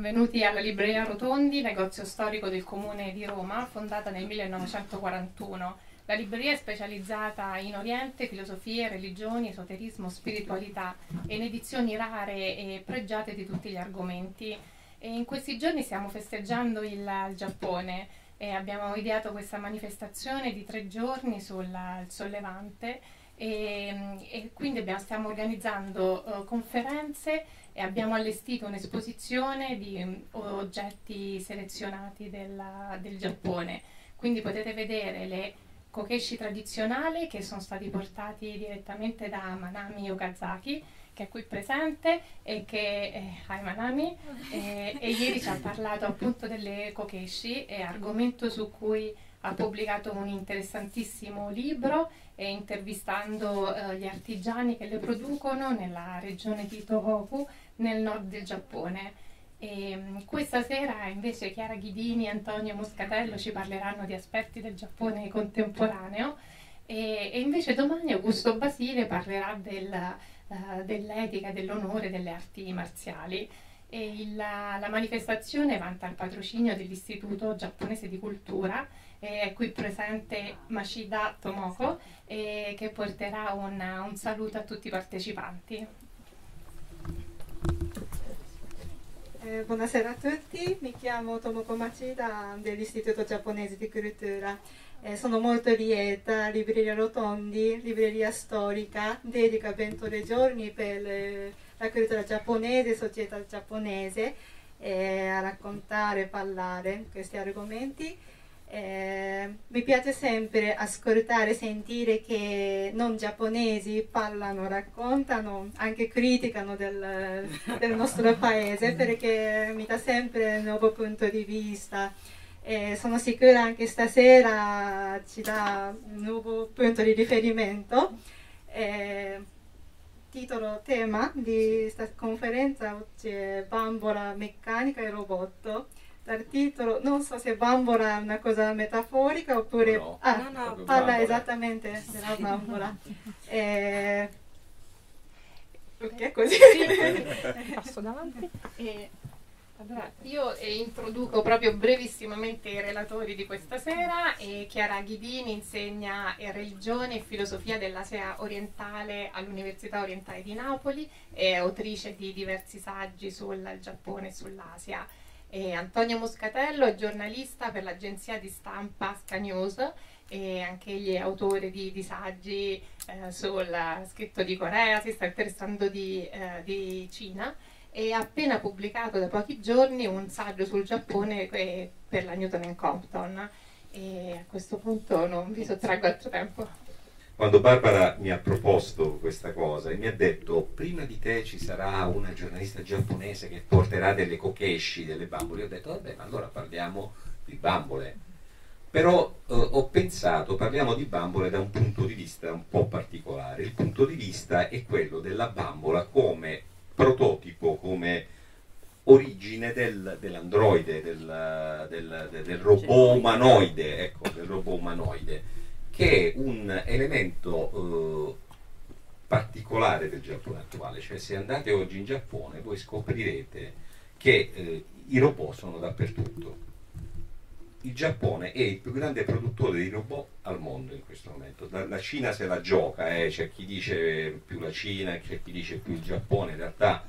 Benvenuti alla Libreria Rotondi, negozio storico del comune di Roma, fondata nel 1941. La libreria è specializzata in Oriente, filosofie, religioni, esoterismo, spiritualità e in edizioni rare e pregiate di tutti gli argomenti. E in questi giorni stiamo festeggiando il, Giappone e abbiamo ideato questa manifestazione di tre giorni sul sollevante e, e quindi abbiamo- stiamo organizzando eh, conferenze e abbiamo allestito un'esposizione di mm, oggetti selezionati della- del Giappone. Quindi potete vedere le kokeshi tradizionali che sono stati portati direttamente da Manami Okazaki, che è qui presente e che eh, hi Manami, e, e ieri ci ha parlato appunto delle kokeshi, è argomento su cui ha pubblicato un interessantissimo libro e intervistando eh, gli artigiani che le producono nella regione di Tohoku nel nord del Giappone. E, mh, questa sera invece Chiara Ghidini e Antonio Moscatello ci parleranno di aspetti del Giappone contemporaneo e, e invece domani Augusto Basile parlerà del, eh, dell'etica, dell'onore delle arti marziali. Il- la, la manifestazione vanta il patrocinio dell'Istituto Giapponese di Cultura è qui presente Mashida Tomoko eh, che porterà un, un saluto a tutti i partecipanti. Eh, buonasera a tutti, mi chiamo Tomoko Machida dell'Istituto Giapponese di Cultura. Eh, sono molto lieta, Libreria Rotondi, libreria storica, dedica 23 giorni per eh, la cultura giapponese, società giapponese, eh, a raccontare e parlare questi argomenti. Eh, mi piace sempre ascoltare sentire che non giapponesi parlano, raccontano, anche criticano del, del nostro paese perché mi dà sempre un nuovo punto di vista. E sono sicura anche stasera ci dà un nuovo punto di riferimento. Eh, titolo, tema di questa conferenza oggi è Bambola meccanica e robot. Dal titolo, non so se bambola è una cosa metaforica oppure No, no. ah, No, parla bambola. esattamente della bambola. Eh, ok, così. Passo davanti. E, allora, io eh, introduco proprio brevissimamente i relatori di questa sera. E Chiara Ghidini insegna eh, religione e filosofia dell'Asia orientale all'Università Orientale di Napoli, è autrice di diversi saggi sul Giappone e sull'Asia. E Antonio Moscatello è giornalista per l'agenzia di stampa Scagnews e anche egli è autore di, di saggi eh, sul scritto di Corea, si sta interessando di, eh, di Cina e ha appena pubblicato da pochi giorni un saggio sul Giappone eh, per la Newton Compton e a questo punto non vi sottraggo altro tempo. Quando Barbara mi ha proposto questa cosa e mi ha detto prima di te ci sarà una giornalista giapponese che porterà delle kokeshi, delle bambole, io ho detto vabbè ma allora parliamo di bambole. Però eh, ho pensato parliamo di bambole da un punto di vista un po' particolare. Il punto di vista è quello della bambola come prototipo, come origine del- dell'androide, del, del- del- del robot umanoide, ecco, del robot umanoide che è un elemento eh, particolare del Giappone attuale, cioè se andate oggi in Giappone voi scoprirete che eh, i robot sono dappertutto. Il Giappone è il più grande produttore di robot al mondo in questo momento. La, Cina se la gioca, eh, c'è chi dice più la Cina, c'è chi dice più il Giappone, in realtà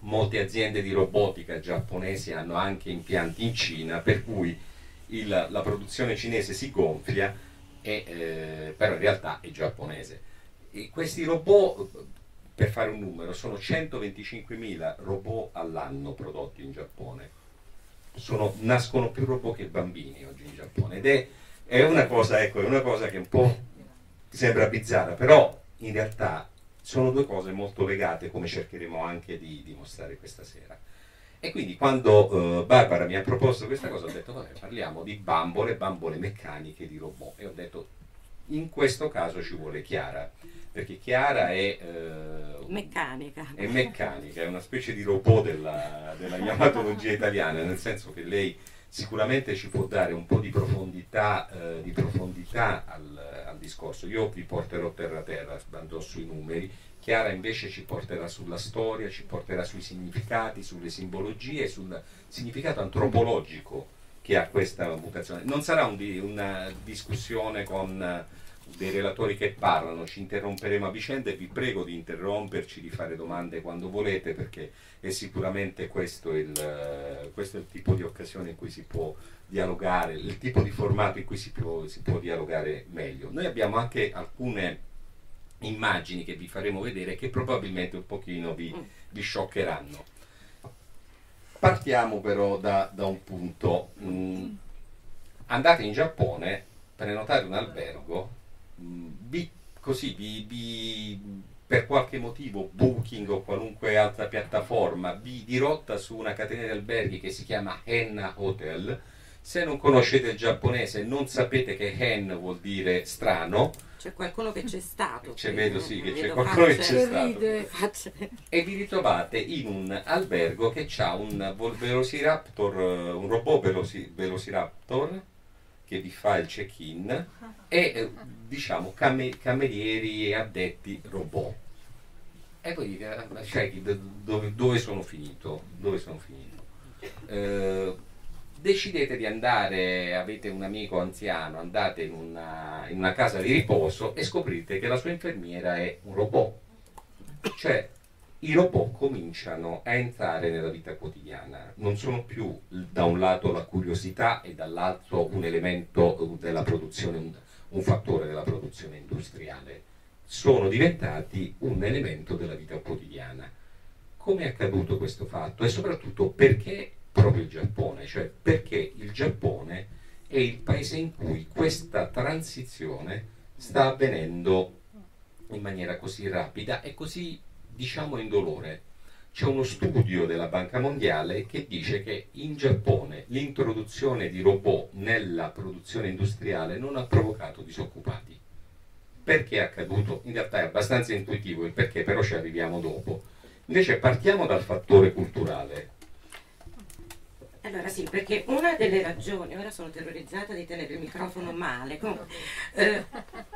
molte aziende di robotica giapponesi hanno anche impianti in Cina, per cui il- la produzione cinese si gonfia, e, eh, però in realtà è giapponese. E questi robot per fare un numero, sono 125.000 robot all'anno prodotti in Giappone. Sono- nascono più robot che bambini oggi in Giappone ed è, è una cosa, ecco, è una cosa che un po' sembra bizzarra, però in realtà sono due cose molto legate, come cercheremo anche di dimostrare questa sera. E quindi quando eh, Barbara mi ha proposto questa cosa ho detto, vabbè, parliamo di bambole, bambole meccaniche, di robot. E ho detto, in questo caso ci vuole Chiara, perché Chiara è, eh, Meccanica. è meccanica, è una specie di robot della, della iamatologia italiana, nel senso che lei sicuramente ci può dare un po' di profondità, eh, di profondità al, al discorso. Io vi porterò terra a terra, andrò sui numeri, Chiara invece ci porterà sulla storia, ci porterà sui significati, sulle simbologie, sul significato antropologico che ha questa mutazione. Non sarà un una discussione con eh, dei relatori che parlano, ci interromperemo a vicenda e vi prego di interromperci, di fare domande quando volete perché è sicuramente questo il, eh, questo il tipo di occasione in cui si può dialogare, il tipo di formato in cui si può, si può dialogare meglio. Noi abbiamo anche alcune immagini che vi faremo vedere che probabilmente un pochino vi, vi scioccheranno. Partiamo però da, da un punto. Mm, andate in Giappone, prenotate un albergo, mm, vi- così vi, vi- per qualche motivo Booking o qualunque altra piattaforma vi dirotta su una catena di alberghi che si chiama Henna Hotel. Se non conoscete il giapponese e non sapete che Hen vuol dire strano, C'è qualcuno che c'è stato. C'è, vedo sì, che c'è qualcuno che facce- c'è stato. facce- e vi ritrovate in un albergo che ha un Velociraptor, eh, un robot veloci- Velociraptor che vi fa il check-in e eh, diciamo came- camerieri e addetti robot. E poi dite, "Ah, ma cioè, dove, dove sono finito? Dove sono finito? Eh, decidete di andare, avete un amico anziano, andate in una, in una casa di riposo e scoprite che la sua infermiera è un robot. Cioè, i robot cominciano a entrare nella vita quotidiana, non sono più da un lato la curiosità e dall'altro un elemento della produzione, un fattore della produzione industriale, sono diventati un elemento della vita quotidiana. Come è accaduto questo fatto? E soprattutto perché proprio il Giappone? Cioè perché il Giappone è il paese in cui questa transizione sta avvenendo in maniera così rapida e così, diciamo, indolore. C'è uno studio della Banca Mondiale che dice che in Giappone l'introduzione di robot nella produzione industriale non ha provocato disoccupati. Perché è accaduto? In realtà è abbastanza intuitivo il perché, però ci arriviamo dopo. Invece partiamo dal fattore culturale. Allora sì, perché una delle ragioni, ora sono terrorizzata di tenere il microfono male, comunque, eh,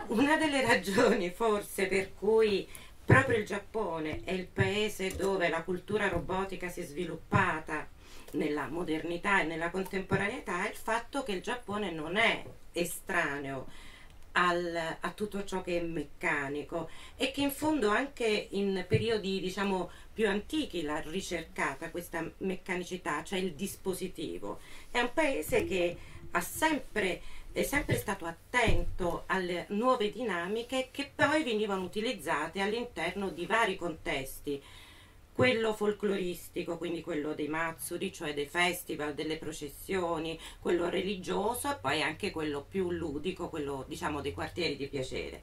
una delle ragioni forse per cui proprio il Giappone è il paese dove la cultura robotica si è sviluppata nella modernità e nella contemporaneità è il fatto che il Giappone non è estraneo al- a tutto ciò che è meccanico e che in fondo anche in periodi diciamo più antichi l'ha ricercata questa meccanicità, cioè il dispositivo. È un paese che sempre, è sempre stato attento alle nuove dinamiche che poi venivano utilizzate all'interno di vari contesti. Quello folcloristico, quindi quello dei matsuri, cioè dei festival, delle processioni, quello religioso e poi anche quello più ludico, quello diciamo dei quartieri di piacere.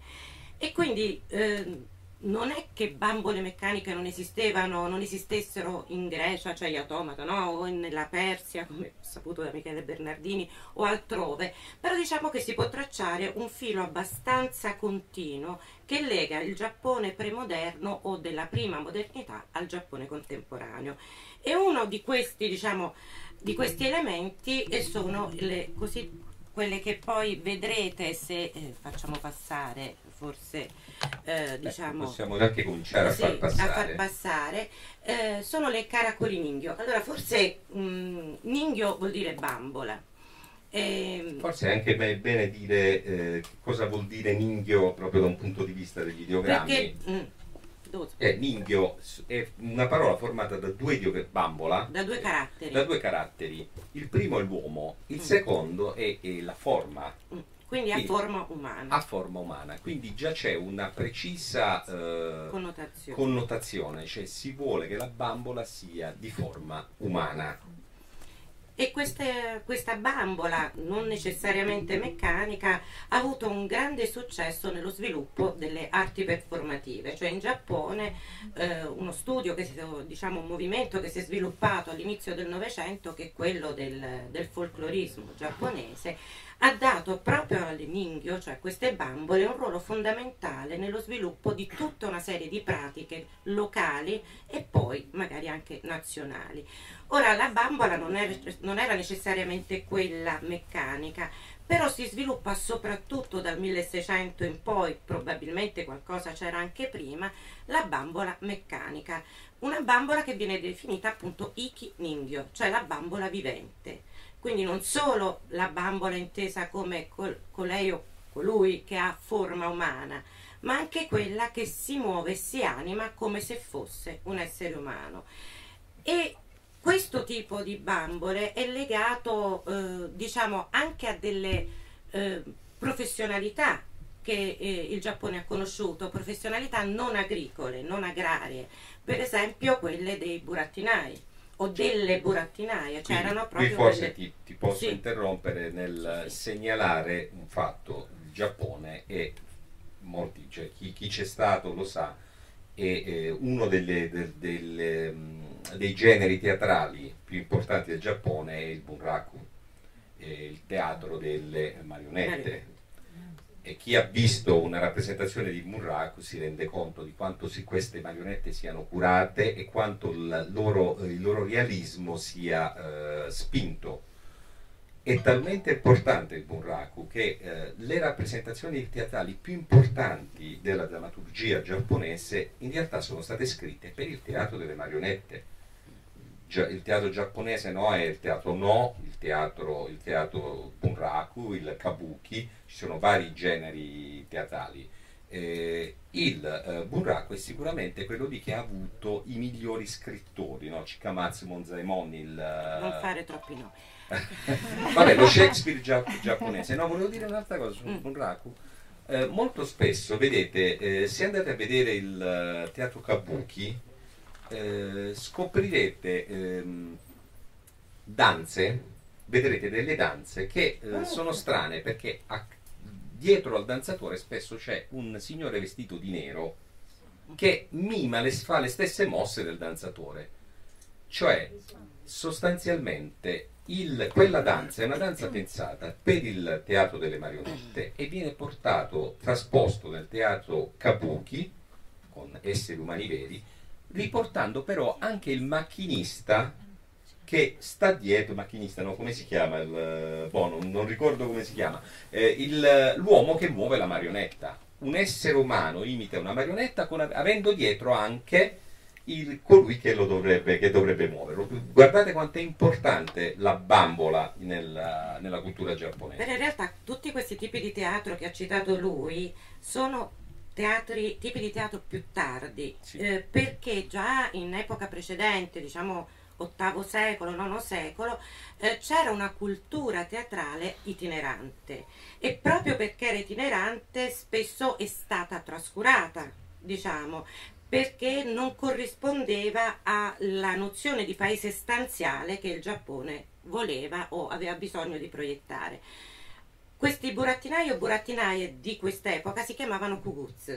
E quindi ehm, non è che bambole meccaniche non esistevano, non esistessero in Grecia, cioè gli automata, no? o nella Persia, come saputo da Michele Bernardini, o altrove, però diciamo che si può tracciare un filo abbastanza continuo che lega il Giappone premoderno o della prima modernità al Giappone contemporaneo. E uno di questi, diciamo, di questi elementi sono le così quelle che poi vedrete se eh, facciamo passare forse eh, Beh, diciamo possiamo anche cominciare a sì, far passare. a far passare, eh, sono le caracoli ninghio. Allora, forse mh, ninghio vuol dire bambola. Ehm, Forse è anche be- bene dire eh, cosa vuol dire ninghio proprio da un punto di vista degli ideogrammi. perché mh, dove? Eh, ninghio è una parola formata da due ideogrammi, bambola, da due caratteri. da due caratteri. Il primo è l'uomo, il Mm. secondo è, è la forma. Mm. Quindi, Quindi- a forma umana. a forma umana. Quindi già c'è una precisa eh, connotazione. connotazione, cioè si vuole che la bambola sia di forma umana. E queste- questa bambola, non necessariamente meccanica, ha avuto un grande successo nello sviluppo delle arti performative. Cioè in Giappone eh, uno studio, che si, diciamo un movimento che si è sviluppato all'inizio del Novecento, che è quello del, del folclorismo giapponese, ha dato proprio alle ninghyo, cioè queste bambole, un ruolo fondamentale nello sviluppo di tutta una serie di pratiche locali e poi magari anche nazionali. Ora la bambola non era, non era necessariamente quella meccanica, però si sviluppa soprattutto dal 1600 in poi, probabilmente qualcosa c'era anche prima, la bambola meccanica. Una bambola che viene definita appunto iki ningyo, cioè la bambola vivente. Quindi non solo la bambola intesa come col- colei o colui che ha forma umana, ma anche quella che si muove e si anima come se fosse un essere umano. E questo tipo di bambole è legato, eh, diciamo, anche a delle eh, professionalità che eh, il Giappone ha conosciuto, professionalità non agricole, non agrarie, per esempio quelle dei burattinai o delle burattinaie, cioè Quindi, erano qui proprio forse quelle... ti, ti posso Sì. interrompere nel Sì, sì. segnalare un fatto. Il Giappone è molti, cioè chi, chi c'è stato lo sa, è eh, uno delle- del- delle, dei generi teatrali più importanti del Giappone è il bunraku, è il teatro delle marionette. Marionette. E chi ha visto una rappresentazione di Bunraku si rende conto di quanto si- queste marionette siano curate e quanto il loro, il loro realismo sia eh, spinto. È talmente importante il Bunraku che eh, le rappresentazioni teatrali più importanti della drammaturgia giapponese in realtà sono state scritte per il teatro delle marionette. Il teatro giapponese no, è il teatro no, il teatro, il teatro bunraku, il kabuki, ci sono vari generi teatrali. Eh, il eh, bunraku è sicuramente quello lì che ha avuto i migliori scrittori, no? Chikamatsu Monzaemon, il... Non fare troppi nomi. Vabbè, lo Shakespeare gia- giapponese. No, volevo dire un'altra cosa sul Mm. bunraku. Eh, molto spesso, vedete, eh, se andate a vedere il eh, teatro kabuki, eh, scoprirete ehm, danze, vedrete delle danze che eh, sono strane perché a- dietro al danzatore spesso c'è un signore vestito di nero che mima le, fa le stesse mosse del danzatore. Cioè, sostanzialmente, il- quella danza è una danza pensata per il teatro delle marionette e viene portato, trasposto nel teatro kabuki, con esseri umani veri, riportando però anche il macchinista che sta dietro, macchinista, no? come si chiama? Il, eh, boh, non, ricordo come si chiama, eh, il- l'uomo che muove la marionetta. Un essere umano imita una marionetta con- avendo dietro anche il- colui che dovrebbe, che dovrebbe muoverlo. Guardate quanto è importante la bambola nella, nella cultura giapponese. Però in realtà tutti questi tipi di teatro che ha citato lui sono teatri, tipi di teatro più tardi, Sì. eh, perché già in epoca precedente, diciamo VIII secolo, IX secolo, eh, c'era una cultura teatrale itinerante e proprio perché era itinerante spesso è stata trascurata, diciamo, perché non corrispondeva alla nozione di paese stanziale che il Giappone voleva o aveva bisogno di proiettare. Questi burattinai o burattinaie di quest'epoca si chiamavano kuguz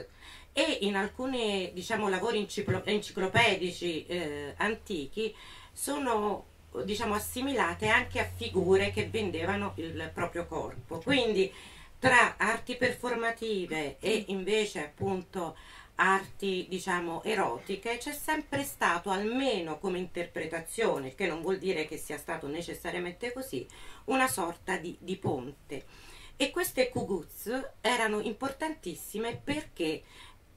e in alcuni diciamo, lavori enciclo- enciclopedici eh, antichi sono diciamo, assimilate anche a figure che vendevano il proprio corpo. Quindi tra arti performative e invece appunto arti diciamo erotiche c'è sempre stato almeno come interpretazione, che non vuol dire che sia stato necessariamente così, una sorta di, di ponte. E queste kuguz erano importantissime perché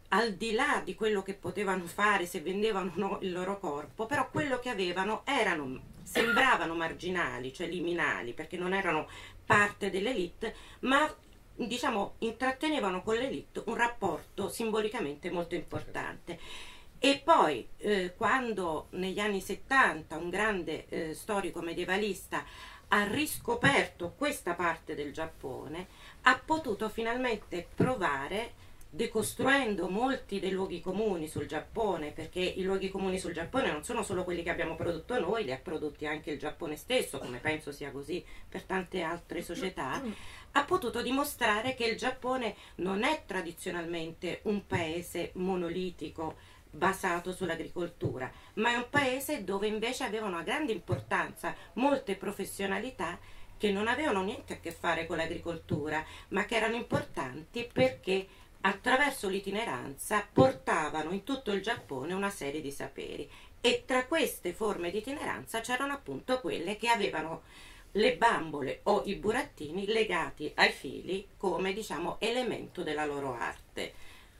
al di là di quello che potevano fare se vendevano o no il loro corpo, però quello che avevano erano, sembravano marginali, cioè liminali, perché non erano parte dell'elite, ma diciamo intrattenevano con l'elite un rapporto simbolicamente molto importante. E poi eh, quando negli anni 70 un grande eh, storico medievalista ha riscoperto questa parte del Giappone, ha potuto finalmente provare decostruendo molti dei luoghi comuni sul Giappone, perché i luoghi comuni sul Giappone non sono solo quelli che abbiamo prodotto noi, li ha prodotti anche il Giappone stesso, come penso sia così per tante altre società, ha potuto dimostrare che il Giappone non è tradizionalmente un paese monolitico basato sull'agricoltura, ma è un paese dove invece aveva una grande importanza, molte professionalità che non avevano niente a che fare con l'agricoltura, ma che erano importanti perché attraverso l'itineranza portavano in tutto il Giappone una serie di saperi e tra queste forme di itineranza c'erano appunto quelle che avevano le bambole o i burattini legati ai fili come diciamo elemento della loro arte.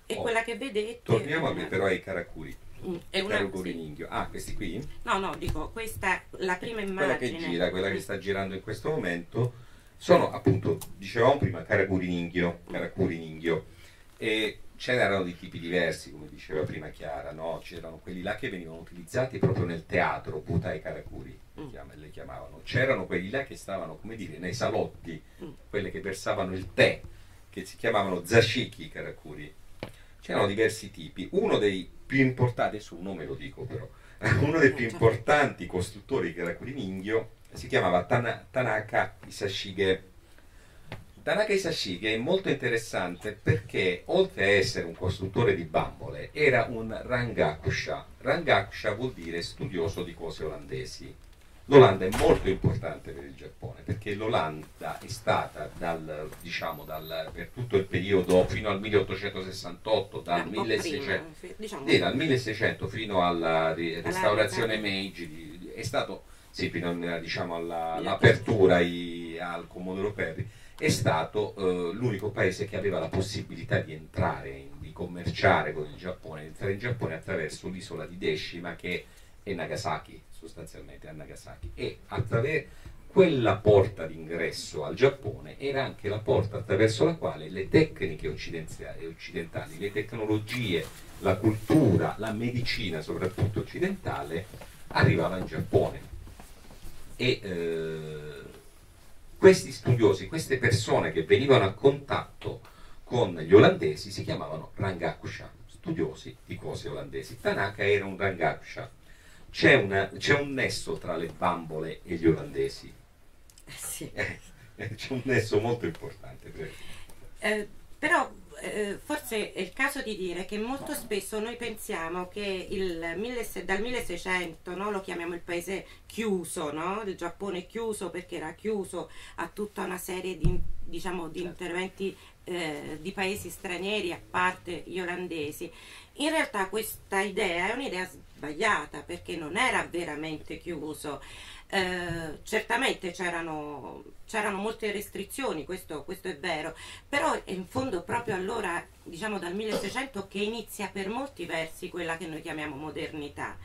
E Oh, quella che vedete Torniamo una- però ai karakuri. Mm, è una, sì. Ah, questi qui? No, no, dico, questa la prima Quella immagine. che gira, quella che sta girando in questo momento, sono appunto, dicevamo prima, Karakuri Ningyo. E ce n'erano di tipi diversi, come diceva prima Chiara, no? C'erano quelli là che venivano utilizzati proprio nel teatro, Butai Karakuri, le Mm. le chiamavano. C'erano quelli là che stavano, come dire, nei salotti, Mm. quelle che versavano il tè, che si chiamavano Zashiki Karakuri. C'erano diversi tipi. Uno dei più importanti, adesso un nome lo dico però, uno dei più importanti costruttori di Karakuri Ningyo si chiamava Tana- Tanaka Isashige. Tanaka Isashige è molto interessante perché oltre a essere un costruttore di bambole era un rangakusha. Rangakusha vuol dire studioso di cose olandesi. L'Olanda è molto importante per il Giappone perché l'Olanda è stata dal, diciamo, dal, per tutto il periodo fino al 1868, dal un po' 1600, prima, diciamo, sì, dal 1600 fino alla ri- restaurazione. Meiji, è stato, sì, fino diciamo, alla- 1800. all'apertura al Comodoro Perry, è stato eh, l'unico paese che aveva la possibilità di entrare, di commerciare con il Giappone, di entrare in Giappone attraverso l'isola di Deshima che è Nagasaki, sostanzialmente a Nagasaki, e attraverso quella porta d'ingresso al Giappone era anche la porta attraverso la quale le tecniche occidentali, le tecnologie, la cultura, la medicina soprattutto occidentale arrivava in Giappone. E eh, questi studiosi, queste persone che venivano a contatto con gli olandesi si chiamavano Rangakusha, studiosi di cose olandesi. Tanaka era un Rangakusha. C'è, una- c'è un nesso tra le bambole e gli olandesi. eh, sì. Eh, C'è un nesso molto importante. prego. Eh, però eh, forse è il caso di dire che molto spesso noi pensiamo che il dal 1600 no, lo chiamiamo il paese chiuso, no? il Giappone chiuso perché era chiuso a tutta una serie di, diciamo, di Certo. interventi eh, di paesi stranieri a parte gli olandesi. In realtà questa idea è un'idea sbagliata perché non era veramente chiuso. Eh, certamente c'erano, c'erano molte restrizioni, questo, questo è vero, però è in fondo proprio allora, diciamo dal 1600, che inizia per molti versi quella che noi chiamiamo modernità.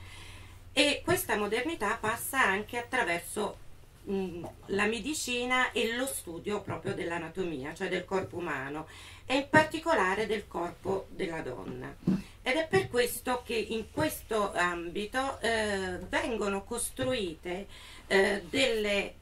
E questa modernità passa anche attraverso mh, la medicina e lo studio proprio dell'anatomia, cioè del corpo umano e in particolare del corpo della donna. Ed è per questo che in questo ambito eh, vengono costruite eh, delle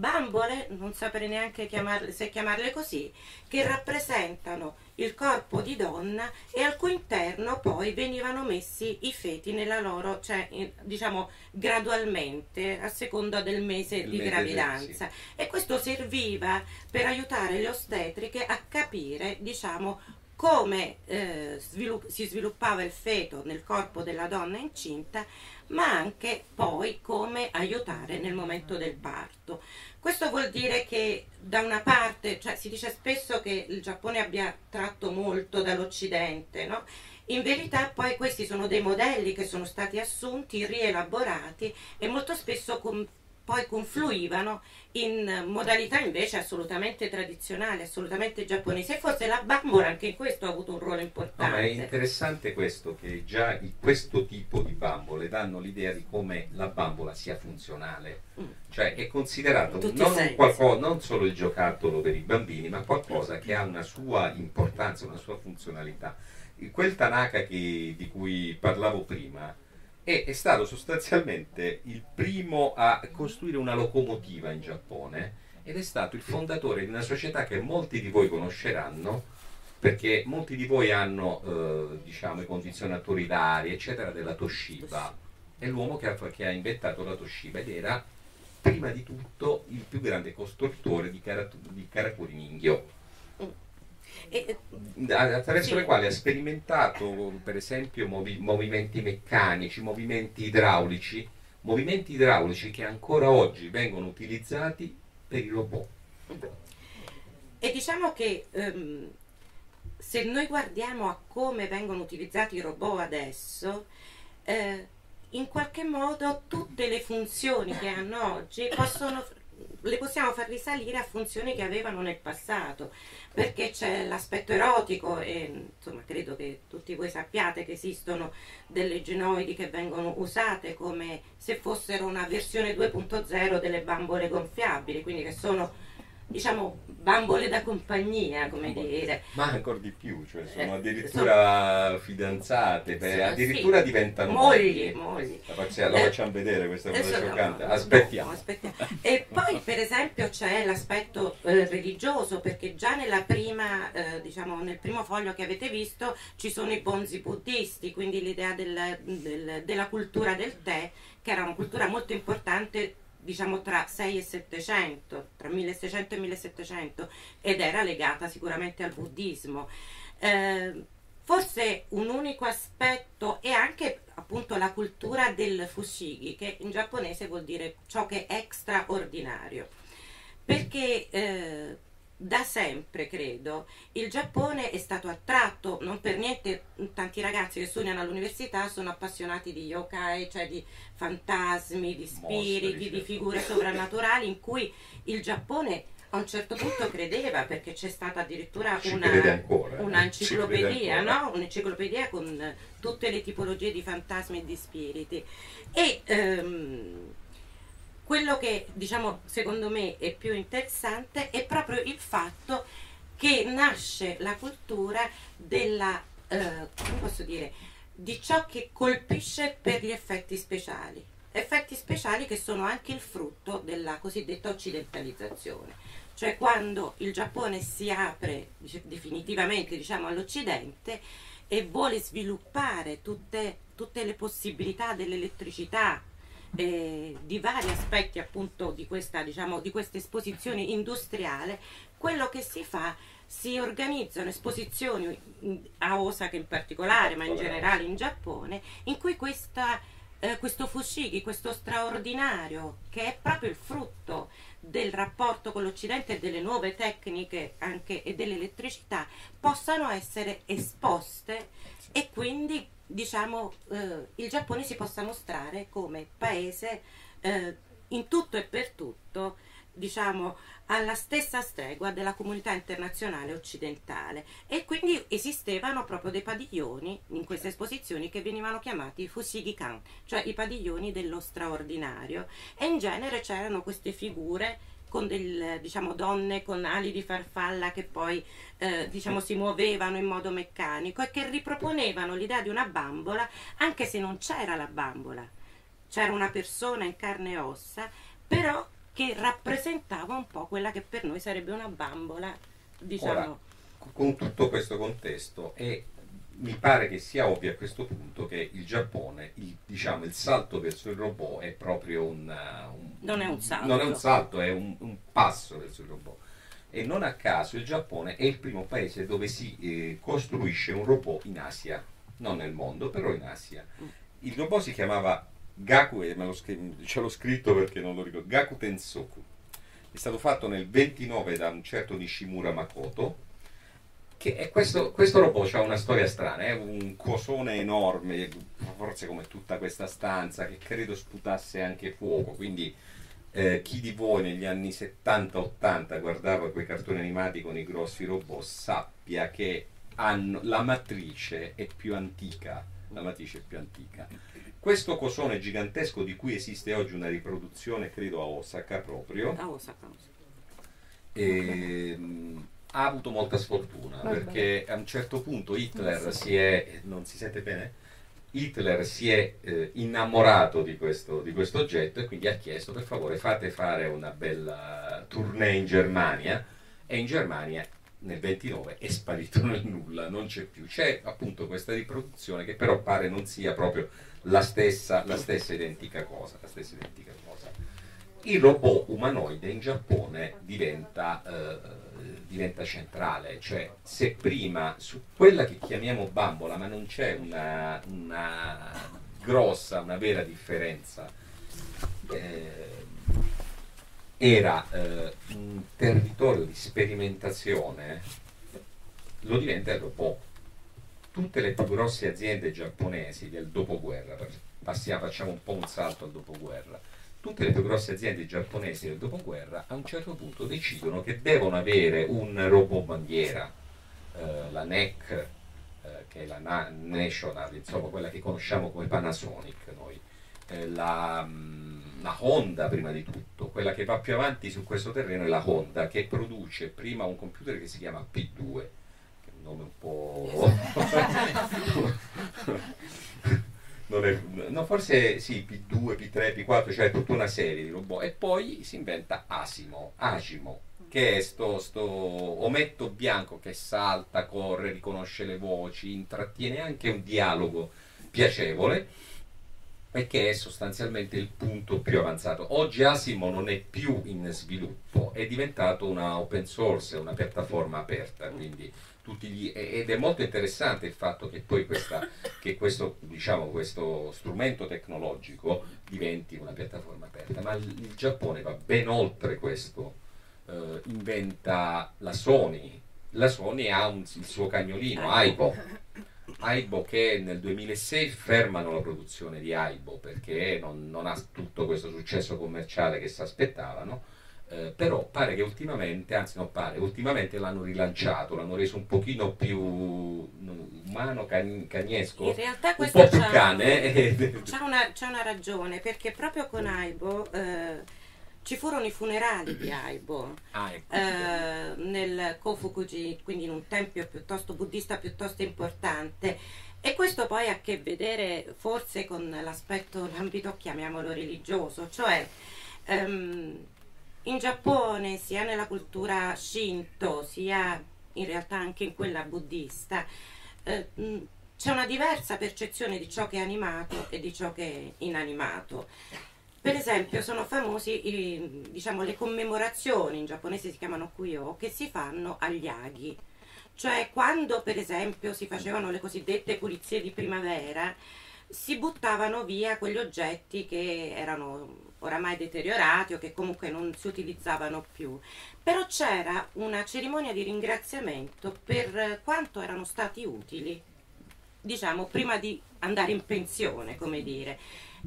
bambole, non saprei neanche chiamarle, se chiamarle così, che rappresentano il corpo di donna e al cui interno poi venivano messi i feti nella loro, cioè diciamo gradualmente a seconda del mese Il di mese, gravidanza. E questo serviva per aiutare le ostetriche a capire, diciamo, come eh, svilu- si sviluppava il feto nel corpo della donna incinta, ma anche poi come aiutare nel momento del parto. Questo vuol dire che da una parte, cioè si dice spesso che il Giappone abbia tratto molto dall'Occidente, no? In verità poi questi sono dei modelli che sono stati assunti, rielaborati e molto spesso poi confluivano in modalità invece assolutamente tradizionali, assolutamente giapponesi. E forse la bambola anche in questo ha avuto un ruolo No, importante. ma è interessante questo, che già questo tipo di bambole danno l'idea di come la bambola sia funzionale. Mm. Cioè è considerato non, un non solo il giocattolo per i bambini, ma qualcosa che ha una sua importanza, una sua funzionalità. Quel Tanaka che- di cui parlavo prima e è stato sostanzialmente il primo a costruire una locomotiva in Giappone ed è stato il fondatore di una società che molti di voi conosceranno perché molti di voi hanno eh, diciamo, i condizionatori d'aria eccetera della Toshiba. È l'uomo che ha, che ha inventato la Toshiba ed era prima di tutto il più grande costruttore di, cara, di Karakuri Ningyo E- attraverso Sì. le quali ha sperimentato per esempio movi- movimenti meccanici, movimenti idraulici, movimenti idraulici che ancora oggi vengono utilizzati per i robot. E diciamo che ehm, se noi guardiamo a come vengono utilizzati i robot adesso, eh, in qualche modo tutte le funzioni che hanno oggi possono, le possiamo far risalire a funzioni che avevano nel passato, perché c'è l'aspetto erotico e insomma credo che tutti voi sappiate che esistono delle genoidi che vengono usate come se fossero una versione 2.0 delle bambole gonfiabili, quindi che sono diciamo bambole da compagnia, come dire. Ma ancora di più, cioè sono Eh, addirittura fidanzate, beh, Sì, addirittura sì. diventano Mogli, mogli. La facciamo, lo Eh, facciamo vedere questa cosa scioccante. no, Aspettiamo. no, aspettiamo. E poi per esempio c'è l'aspetto eh, religioso, perché già nella prima, eh, diciamo, nel primo foglio che avete visto ci sono i bonzi buddisti, quindi l'idea del- del- della cultura del tè, che era una cultura molto importante diciamo tra 6 e 700, tra 1600 e 1700 ed era legata sicuramente al buddismo. Eh, forse un unico aspetto è anche appunto la cultura del fushigi, che in giapponese vuol dire ciò che è straordinario. Perché eh, da sempre, credo, il Giappone è stato attratto, non per niente tanti ragazzi che studiano all'università sono appassionati di yokai, cioè di fantasmi, di spiriti, Mostri, di certo. figure sovrannaturali in cui il Giappone a un certo punto credeva perché c'è stata addirittura una, ancora, eh. un'enciclopedia, no? Un'enciclopedia con tutte le tipologie di fantasmi e di spiriti. E ehm, quello che diciamo secondo me è più interessante è proprio il fatto che nasce la cultura della, eh, dire, di ciò che colpisce per gli effetti speciali. Effetti speciali che sono anche il frutto della cosiddetta occidentalizzazione. Cioè quando il Giappone si apre definitivamente diciamo, all'Occidente e vuole sviluppare tutte, tutte le possibilità dell'elettricità, eh, di vari aspetti appunto di questa, diciamo, di questa esposizione industriale, quello che si fa si organizzano esposizioni a Osaka in particolare, ma in generale in Giappone, in cui questa, eh, questo fushigi, questo straordinario, che è proprio il frutto del rapporto con l'Occidente e delle nuove tecniche anche e dell'elettricità, possano essere esposte e quindi diciamo eh, il Giappone si possa mostrare come paese eh, in tutto e per tutto diciamo alla stessa stregua della comunità internazionale occidentale. E quindi esistevano proprio dei padiglioni in queste esposizioni che venivano chiamati Fushigi-kan, cioè i padiglioni dello straordinario. E in genere c'erano queste figure con del, diciamo, donne con ali di farfalla che poi eh, diciamo, si muovevano in modo meccanico e che riproponevano l'idea di una bambola anche se non c'era la bambola, c'era una persona in carne e ossa, però che rappresentava un po' quella che per noi sarebbe una bambola, diciamo. Ora, con tutto questo contesto e mi pare che sia ovvio a questo punto che il Giappone, il, diciamo, il salto verso il robot è proprio un, uh, un- Non è un salto. non è un salto, è un, un passo verso il robot. E non a caso il Giappone è il primo paese dove si eh, costruisce un robot in Asia, non nel mondo, però in Asia. Il robot si chiamava Gaku, e ce l'ho scritto perché non lo ricordo, Gaku Tensoku. È stato fatto nel 29 da un certo Nishimura Makoto, che questo, questo robot ha una storia strana, è un cosone enorme, forse come tutta questa stanza, che credo sputasse anche fuoco, quindi eh, chi di voi negli anni 70-80 guardava quei cartoni animati con i grossi robot sappia che hanno, la matrice è più antica, la matrice è più antica. Questo cosone gigantesco di cui esiste oggi una riproduzione, credo a Osaka proprio, a Osaka, Osaka. ehm, ha avuto molta sfortuna perché a un certo punto Hitler si è, non si sente bene, Hitler si è eh, innamorato di questo, di questo oggetto e quindi ha chiesto per favore fate fare una bella tournée in Germania e in Germania nel 29 è sparito nel nulla, non c'è più. C'è appunto questa riproduzione che però pare non sia proprio la stessa, la stessa identica cosa. La stessa identica cosa. Il robot umanoide in Giappone diventa, eh, diventa centrale, cioè se prima su quella che chiamiamo bambola, ma non c'è una, una grossa, una vera differenza. Eh, era eh, un territorio di sperimentazione, lo diventa il robot. Tutte le più grosse aziende giapponesi del dopoguerra, passiamo, facciamo un po' un salto al dopoguerra, tutte le più grosse aziende giapponesi del dopoguerra a un certo punto decidono che devono avere un robot bandiera, eh, la NEC, eh, che è la Na- National, insomma quella che conosciamo come Panasonic noi, eh, la... Mh, la Honda prima di tutto, quella che va più avanti su questo terreno è la Honda che produce prima un computer che si chiama P2, che è un nome un po'... è, no, forse sì, P2, P3, P4, cioè tutta una serie di robot e poi si inventa Asimo, Agimo, che è sto, sto ometto bianco che salta, corre, riconosce le voci, intrattiene anche un dialogo piacevole e che è sostanzialmente il punto più avanzato. Oggi Asimo non è più in sviluppo, è diventato una open source, una piattaforma aperta, quindi gli, ed è molto interessante il fatto che poi questa, che questo, diciamo, questo, strumento tecnologico diventi una piattaforma aperta, ma il, Giappone va ben oltre questo, eh, inventa la Sony, la Sony ha un, il suo cagnolino, Aibo. Aibo. Che nel 2006 fermano la produzione di Aibo perché non, non ha tutto questo successo commerciale che si aspettavano, eh, però pare che ultimamente, anzi non pare, ultimamente l'hanno rilanciato, l'hanno reso un pochino più umano, can, cagnesco, In realtà un po' più cane. C'è una, c'è una ragione, perché proprio con Aibo... Eh, ci furono i funerali di Aibo ah, ecco. eh, nel Kofukuji, quindi in un tempio piuttosto buddista piuttosto importante. E questo poi ha a che vedere forse con l'aspetto, l'ambito chiamiamolo religioso, cioè ehm, in Giappone, sia nella cultura Shinto, sia in realtà anche in quella buddista, eh, c'è una diversa percezione di ciò che è animato e di ciò che è inanimato. Per esempio sono famosi i, diciamo, le commemorazioni, in giapponese si chiamano kuyo, che si fanno agli aghi. Cioè quando per esempio si facevano le cosiddette pulizie di primavera, si buttavano via quegli oggetti che erano oramai deteriorati o che comunque non si utilizzavano più. Però c'era una cerimonia di ringraziamento per quanto erano stati utili, diciamo, prima di andare in pensione, come dire.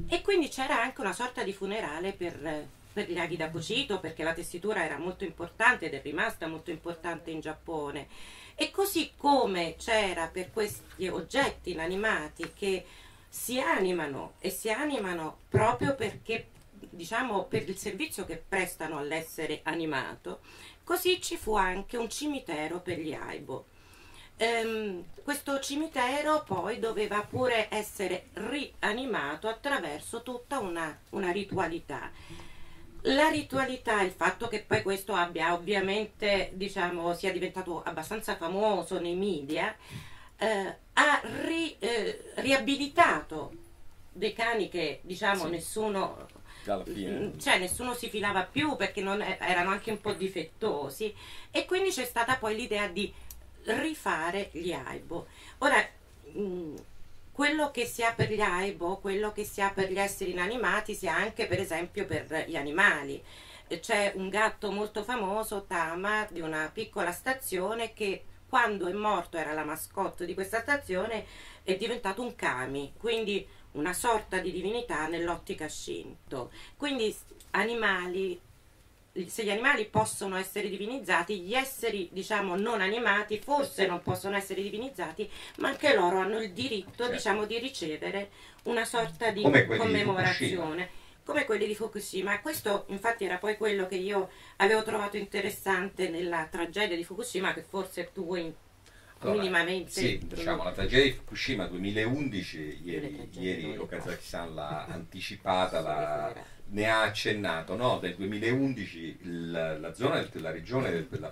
E quindi c'era anche una sorta di funerale per, per gli aghi da cucito, perché la tessitura era molto importante ed è rimasta molto importante in Giappone. E così come c'era per questi oggetti inanimati che si animano e si animano proprio perché diciamo per il servizio che prestano all'essere animato, così ci fu anche un cimitero per gli aibo. Ehm, questo cimitero poi doveva pure essere rianimato attraverso tutta una, una ritualità. La ritualità, il fatto che poi questo abbia ovviamente, diciamo, sia diventato abbastanza famoso nei media, eh, ha ri, eh, riabilitato dei cani che, diciamo, Sì. nessuno fine. cioè nessuno si filava più perché non è- erano anche un po' difettosi e quindi c'è stata poi l'idea di rifare gli aibo. Ora, mh, quello che si ha per gli aibo, quello che si ha per gli esseri inanimati, si ha anche per esempio per gli animali. C'è un gatto molto famoso, Tama, di una piccola stazione che quando è morto era la mascotte di questa stazione, è diventato un kami, quindi una sorta di divinità nell'ottica Shinto. Quindi animali, se gli animali possono essere divinizzati, gli esseri diciamo non animati forse non possono essere divinizzati, ma anche loro hanno il diritto Certo. diciamo di ricevere una sorta di Come commemorazione. Come quelli di Fukushima. Questo infatti era poi quello che io avevo trovato interessante nella tragedia di Fukushima, che forse tu vuoi Allora, minimamente Sì, diciamo la tragedia di Fukushima 2011, ieri, ieri. Okazaki-san l'ha anticipata, sì, ne ha accennato, no? Nel 2011 il- la, zona, del- la, regione del, la,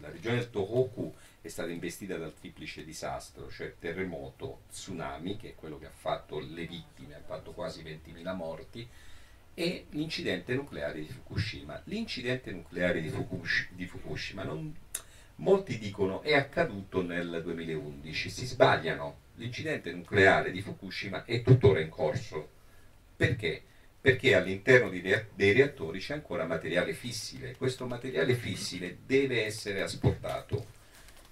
la regione del Tohoku è stata investita dal triplice disastro, cioè terremoto, tsunami, che è quello che ha fatto le vittime, ha fatto quasi 20.000 morti, e l'incidente nucleare di Fukushima. L'incidente nucleare di, Fukush- di Fukushima non- molti dicono è accaduto nel 2011, si sbagliano. L'incidente nucleare di Fukushima è tuttora in corso. Perché? Perché all'interno dei reattori c'è ancora materiale fissile. Questo materiale fissile deve essere asportato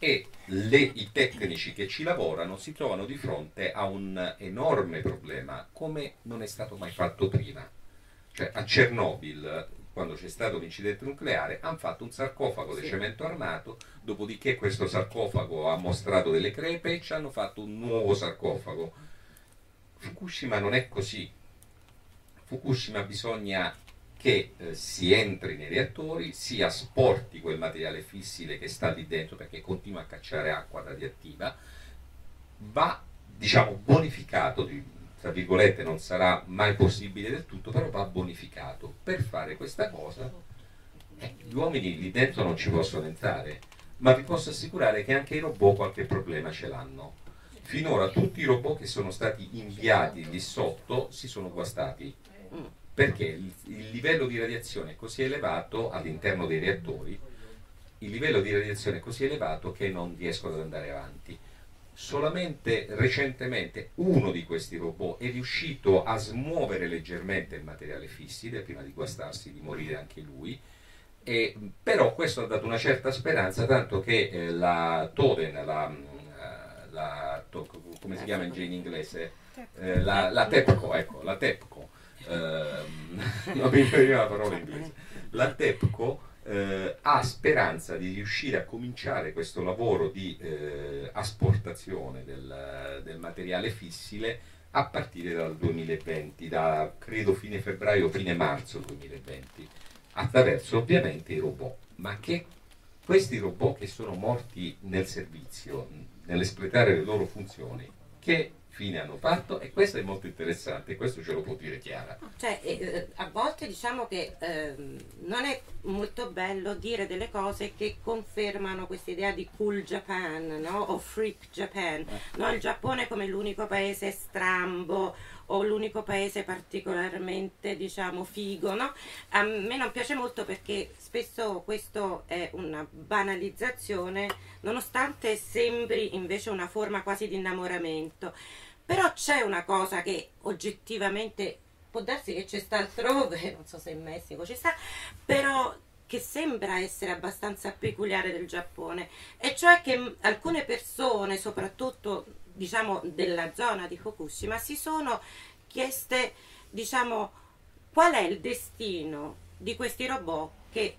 e le- i tecnici che ci lavorano si trovano di fronte a un enorme problema, come non è stato mai fatto prima. Cioè a Chernobyl, quando c'è stato l'incidente nucleare, hanno fatto un sarcofago di Sì. cemento armato, dopodiché questo sarcofago ha mostrato delle crepe e ci hanno fatto un nuovo sarcofago. Fukushima non è così. Fukushima bisogna che eh, si entri nei reattori, si asporti quel materiale fissile che sta lì dentro perché continua a cacciare acqua radioattiva, va diciamo bonificato, di- tra virgolette non sarà mai possibile del tutto, però va bonificato. Per fare questa cosa eh, gli uomini lì dentro non ci possono entrare, ma vi posso assicurare che anche i robot qualche problema ce l'hanno. Finora tutti i robot che sono stati inviati lì sotto si sono guastati perché il, il livello di radiazione è così elevato all'interno dei reattori, il livello di radiazione è così elevato che non riescono ad andare avanti. Solamente recentemente uno di questi robot è riuscito a smuovere leggermente il materiale fissile prima di guastarsi di morire anche lui. E, però questo ha dato una certa speranza, tanto che eh, la Toden, la, mm, eh, la- come si chiama in, in inglese? Eh, la, la TEPCO, ecco, la TEPCO, ehm, non mi veniva la parola inglese, la TEPCO eh, ha speranza di riuscire a cominciare questo lavoro di eh, asportazione del, del materiale fissile a partire dal 2020, da credo fine febbraio, fine marzo 2020, attraverso ovviamente i robot, ma che questi robot che sono morti nel servizio, nell'espletare le loro funzioni, che fine hanno fatto? E questo è molto interessante, questo ce lo può dire Chiara. Cioè, eh, eh, a volte diciamo che ehm, non è molto bello dire delle cose che confermano questa idea di cool Japan, no? O freak Japan, no? Il Giappone come l'unico paese strambo o l'unico paese particolarmente, diciamo, figo, no? A me non piace molto perché spesso questo è una banalizzazione, nonostante sembri invece una forma quasi di innamoramento. Però c'è una cosa che oggettivamente può darsi che ci sta altrove, non so se in Messico ci sta, però che sembra essere abbastanza peculiare del Giappone, e cioè che alcune persone, soprattutto diciamo della zona di Fukushima, si sono chieste, diciamo, qual è il destino di questi robot che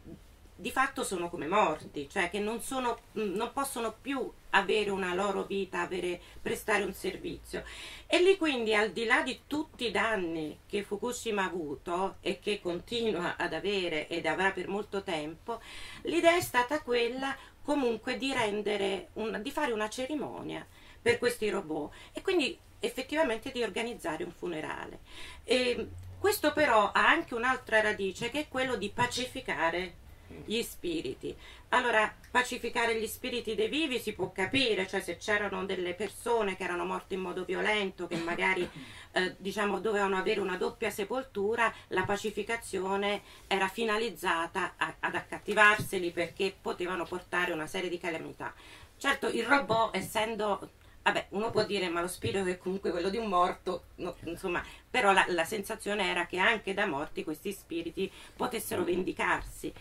di fatto sono come morti, cioè che non, sono, non possono più avere una loro vita, avere, prestare un servizio. E lì quindi al di là di tutti i danni che Fukushima ha avuto e che continua ad avere ed avrà per molto tempo, l'idea è stata quella comunque di rendere, un- di fare una cerimonia per questi robot e quindi effettivamente di organizzare un funerale. E questo però ha anche un'altra radice che è quello di pacificare gli spiriti. Allora, pacificare gli spiriti dei vivi si può capire, cioè se c'erano delle persone che erano morte in modo violento, che magari eh, diciamo dovevano avere una doppia sepoltura, la pacificazione era finalizzata a- ad accattivarseli perché potevano portare una serie di calamità. Certo, il robot, essendo Vabbè, uno può dire ma lo spirito è comunque quello di un morto, no, insomma, però la, la sensazione era che anche da morti questi spiriti potessero vendicarsi.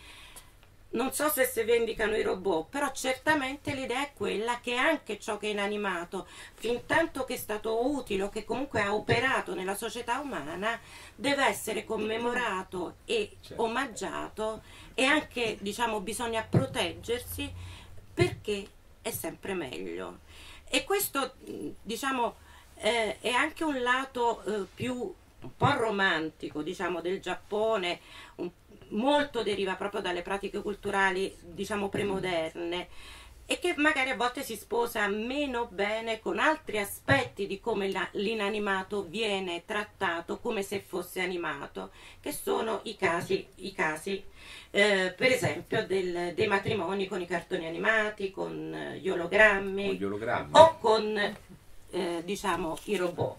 Non so se si vendicano i robot, però certamente l'idea è quella che anche ciò che è inanimato, fin tanto che è stato utile o che comunque ha operato nella società umana, deve essere commemorato e Certo. omaggiato e anche, diciamo, bisogna proteggersi perché è sempre meglio. E questo, diciamo, eh, è anche un lato eh, più un po' romantico, diciamo, del Giappone, un- molto deriva proprio dalle pratiche culturali, diciamo, premoderne. E che magari a volte si sposa meno bene con altri aspetti di come la- l'inanimato viene trattato come se fosse animato, che sono i casi, i casi eh, per esempio del- dei matrimoni con i cartoni animati, con eh, gli ologrammi gli ologrammi. o con eh, diciamo i robot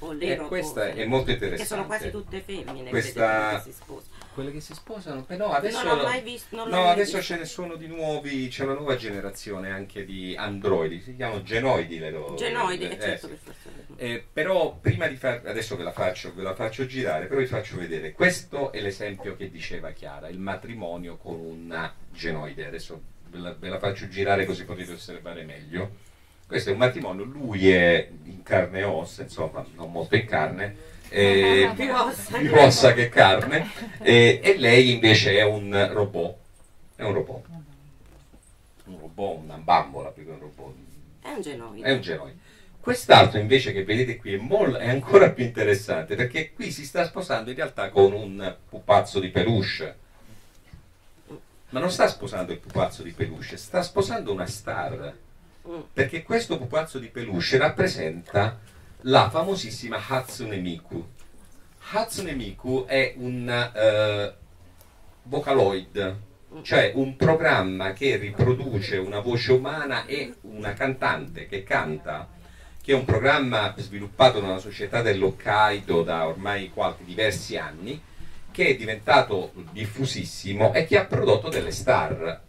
o le Eh, robot questa è molto che interessante. sono quasi tutte femmine Questa- che si sposano. Quelle che si sposano, però adesso, non l'ho mai visto non no, mai adesso visto. ce ne sono di nuovi, c'è una nuova generazione anche di androidi, si chiamano genoidi le loro. genoidi eh, eh, certo sì. per forza Eh, però prima di far, adesso ve la, faccio, ve la faccio girare, però vi faccio vedere, questo è l'esempio che diceva Chiara, il matrimonio con una genoide, adesso ve la, ve la faccio girare così potete osservare meglio. Questo è un matrimonio, lui è in carne e ossa, insomma, non molto in carne, eh, Più ossa più che- ossa che carne, eh, e lei invece è un robot, è un robot, un robot, una bambola più che un robot, è un genoide è un genoide. Quest'altro invece che vedete qui è, mol- è ancora più interessante perché qui si sta sposando in realtà con un pupazzo di peluche. Ma non sta sposando il pupazzo di peluche, sta sposando una star. Mm. Perché questo pupazzo di peluche rappresenta la famosissima Hatsune Miku. Hatsune Miku è un eh, vocaloid, cioè un programma che riproduce una voce umana e una cantante che canta, che è un programma sviluppato una società dell'Hokkaido da ormai qualche, diversi anni, che è diventato diffusissimo e che ha prodotto delle star.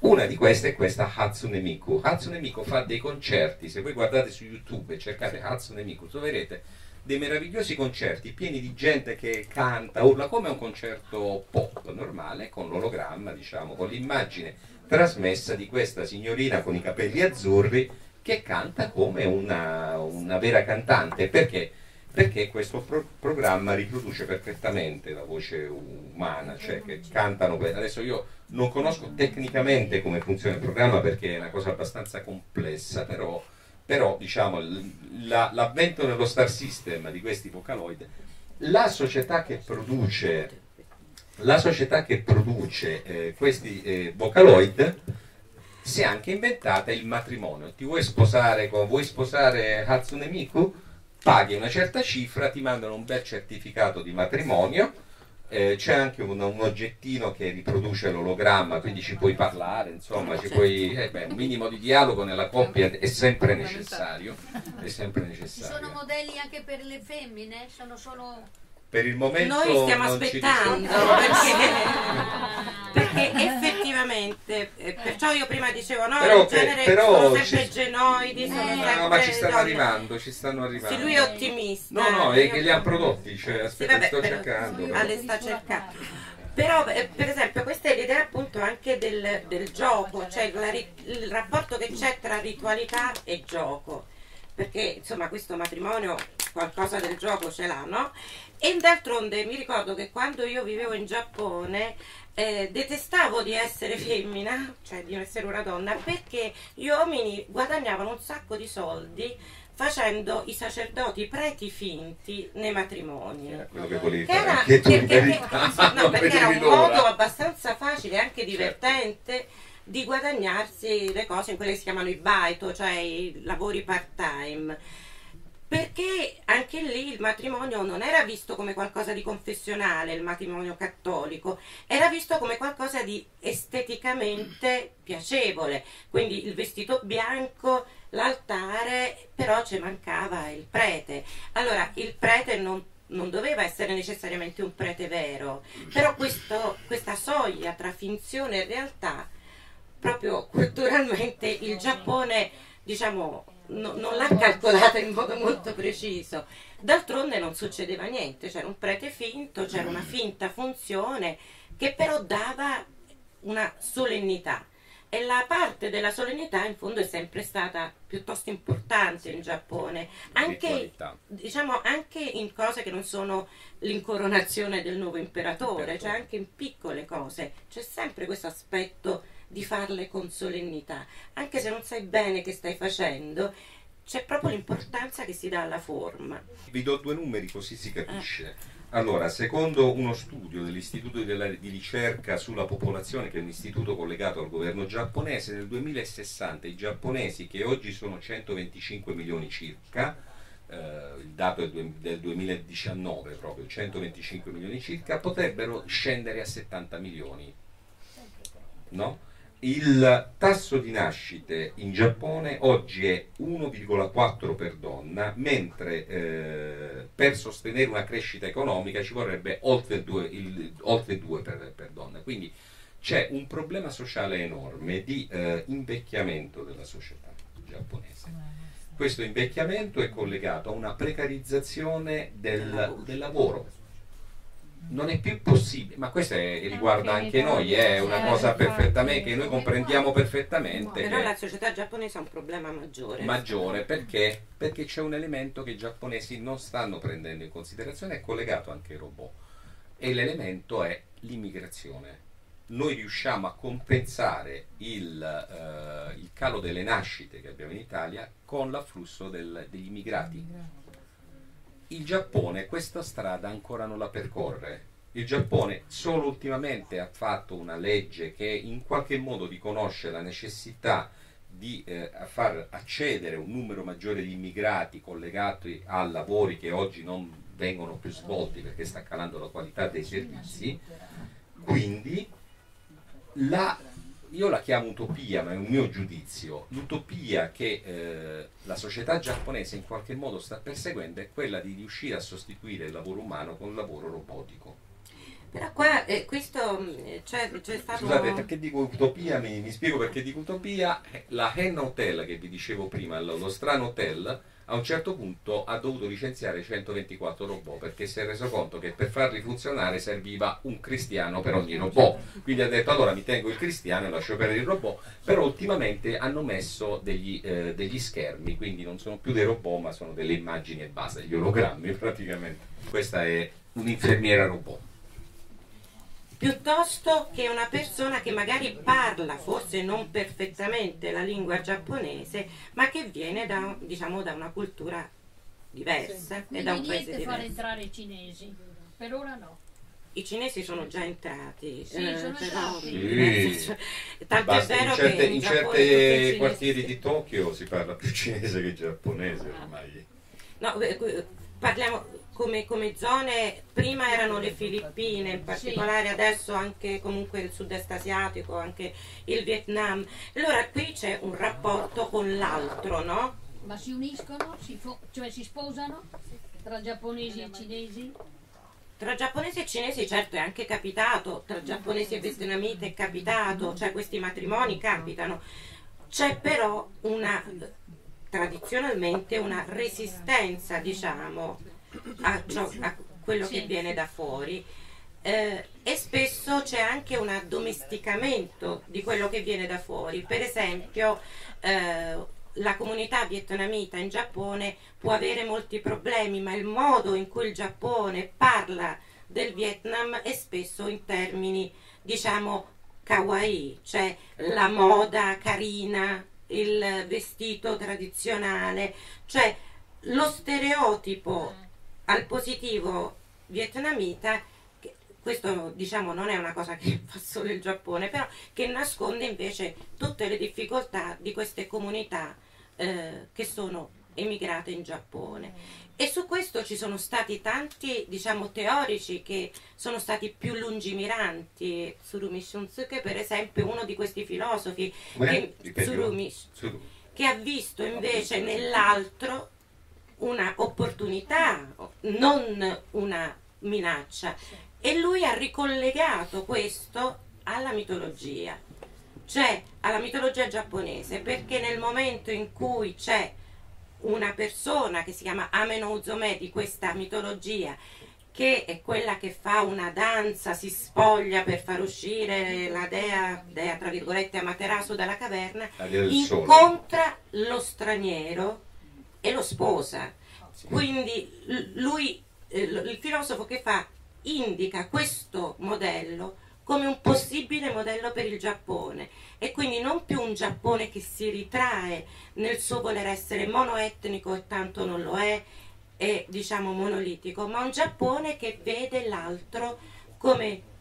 Una di queste è questa Hatsune Miku. Hatsune Miku fa dei concerti, se voi guardate su YouTube e cercate Hatsune Miku, troverete dei meravigliosi concerti pieni di gente che canta, urla come un concerto pop normale, con l'ologramma, diciamo, con l'immagine trasmessa di questa signorina con i capelli azzurri che canta come una, una vera cantante. Perché? Perché questo pro- programma riproduce perfettamente la voce umana, cioè che cantano. que- Adesso io non conosco tecnicamente come funziona il programma perché è una cosa abbastanza complessa, però, però diciamo, l- la- l'avvento nello star system di questi vocaloid, la società che produce, la società che produce eh, questi eh, vocaloid si è anche inventata il matrimonio. Ti vuoi sposare con vuoi sposare Hatsune Miku? Paghi una certa cifra, ti mandano un bel certificato di matrimonio. eh, c'è anche un, un oggettino che riproduce l'ologramma, quindi ci puoi parlare, insomma, ci puoi, eh, beh, un minimo di dialogo nella coppia è sempre necessario. È sempre Ci necessario. sono modelli anche per le femmine? Sono solo... Per il momento Noi stiamo non ci aspettando perché, perché effettivamente, eh, perciò io prima dicevo no, Però in genere però sono sempre ci- genoidi, sono Eh, sempre No, ma ci stanno donne. arrivando, ci stanno arrivando. Sì, lui è ottimista. No, no, è che li ha prodotti, cioè, aspetta, vabbè, sto però- cercando. Ah, le sta cercando. Però, eh, per esempio, questa è l'idea appunto anche del, del gioco, cioè la il rapporto che c'è tra ritualità e gioco. Perché, insomma, questo matrimonio qualcosa del gioco ce l'ha, no? E d'altronde mi ricordo che quando io vivevo in Giappone eh, detestavo di essere femmina, cioè di essere una donna, perché gli uomini guadagnavano un sacco di soldi facendo i sacerdoti preti finti nei matrimoni. Era quello che volevi fare era, perché, verità. no, perché era un modo abbastanza facile e anche divertente di guadagnarsi le cose in quelle che si chiamano i baito, cioè i lavori part time. Perché anche lì il matrimonio non era visto come qualcosa di confessionale, il matrimonio cattolico, era visto come qualcosa di esteticamente piacevole. Quindi il vestito bianco, l'altare, però ci mancava il prete. Allora, il prete non, non doveva essere necessariamente un prete vero, però questo- questa soglia tra finzione e realtà, proprio culturalmente il Giappone, diciamo, no- non l'ha calcolata in modo molto preciso. D'altronde non succedeva niente, c'era un prete finto, c'era una finta funzione che però dava una solennità. E la parte della solennità in fondo è sempre stata piuttosto importante in Giappone, anche, diciamo, anche in cose che non sono l'incoronazione del nuovo imperatore, Imperatore. cioè anche in piccole cose. C'è sempre questo aspetto di farle con solennità, anche se non sai bene che stai facendo, c'è proprio l'importanza che si dà alla forma. Vi do due numeri così si capisce. Allora, secondo uno studio dell'Istituto di ricerca sulla popolazione, che è un istituto collegato al governo giapponese, nel 2060 i giapponesi, che oggi sono 125 milioni circa, eh, il dato è del 2019 proprio, 125 milioni circa, potrebbero scendere a 70 milioni. No? Il tasso di nascite in Giappone oggi è 1,4 per donna, mentre eh, per sostenere una crescita economica ci vorrebbe oltre 2, il, oltre 2 per, per donna. Quindi c'è un problema sociale enorme di eh, invecchiamento della società giapponese. Questo invecchiamento è collegato a una precarizzazione del, del lavoro. Non è più possibile, ma questo è- riguarda anche noi, è una cosa perfettamente che noi comprendiamo perfettamente. Però la società giapponese ha un problema maggiore. maggiore perché? Perché c'è un elemento che i giapponesi non stanno prendendo in considerazione, è collegato anche ai robot. E l'elemento è l'immigrazione. Noi riusciamo a compensare il, eh, il calo delle nascite che abbiamo in Italia con l'afflusso del- degli immigrati. Il Giappone questa strada ancora non la percorre. Il Giappone solo ultimamente ha fatto una legge che in qualche modo riconosce la necessità di eh, far accedere un numero maggiore di immigrati collegati a lavori che oggi non vengono più svolti perché sta calando la qualità dei servizi. Quindi la, io la chiamo utopia, ma è un mio giudizio. L'utopia che eh, la società giapponese in qualche modo sta perseguendo è quella di riuscire a sostituire il lavoro umano con il lavoro robotico. Però qua eh, questo c'è, c'è stato... Scusate, perché dico utopia? Mi, mi spiego perché dico utopia. Eh, La Hen Hotel che vi dicevo prima, lo, lo strano hotel, a un certo punto ha dovuto licenziare 124 robot perché si è reso conto che per farli funzionare serviva un cristiano per ogni robot. Quindi ha detto allora mi tengo il cristiano e lascio perdere il robot, però ultimamente hanno messo degli, eh, degli schermi, quindi non sono più dei robot ma sono delle immagini e basta, degli ologrammi praticamente. Questa è un'infermiera robot. Piuttosto che una persona che magari parla forse non perfettamente la lingua giapponese, ma che viene da, diciamo, da una cultura diversa e da un Quindi paese niente far diverso. entrare i cinesi. Per ora no. I cinesi sono già entrati, Sì, sono però- entrati. Sì. Tanto Basta, è vero in certe, che in Giappone tutti i certi quartieri di Tokyo si parla più cinese che giapponese ormai. No, eh, parliamo come, come zone, prima erano le Filippine in particolare, adesso anche comunque il sud-est asiatico, anche il Vietnam. Allora qui c'è un rapporto con l'altro, no? Ma si uniscono, si cioè si sposano tra giapponesi e cinesi? Tra giapponesi e cinesi certo è anche capitato, tra giapponesi e vietnamiti è capitato, cioè questi matrimoni capitano. C'è però una, tradizionalmente, una resistenza, diciamo, a, ciò- a quello che viene da fuori. eh, e spesso c'è anche un addomesticamento di quello che viene da fuori. Per esempio, eh, la comunità vietnamita in Giappone può avere molti problemi, ma il modo in cui il Giappone parla del Vietnam è spesso in termini, diciamo, kawaii, cioè la moda carina, il vestito tradizionale, cioè lo stereotipo al positivo vietnamita, questo diciamo non è una cosa che fa solo il Giappone, però che nasconde invece tutte le difficoltà di queste comunità eh, che sono emigrate in Giappone. E su questo ci sono stati tanti, diciamo, teorici che sono stati più lungimiranti. Tsurumi Shunsuke, per esempio, è uno di questi filosofi che. Tsurumi, Su- che ha visto invece nell'altro una opportunità, non una minaccia. E lui ha ricollegato questo alla mitologia, cioè alla mitologia giapponese, perché nel momento in cui c'è una persona che si chiama Ameno Uzome di questa mitologia, che è quella che fa una danza, si spoglia per far uscire la dea, dea tra virgolette Amaterasu dalla caverna, incontra lo straniero e lo sposa. Quindi lui, eh, il filosofo che fa, indica questo modello come un possibile modello per il Giappone e quindi non più un Giappone che si ritrae nel suo voler essere monoetnico e tanto non lo è e diciamo monolitico, ma un Giappone che vede l'altro come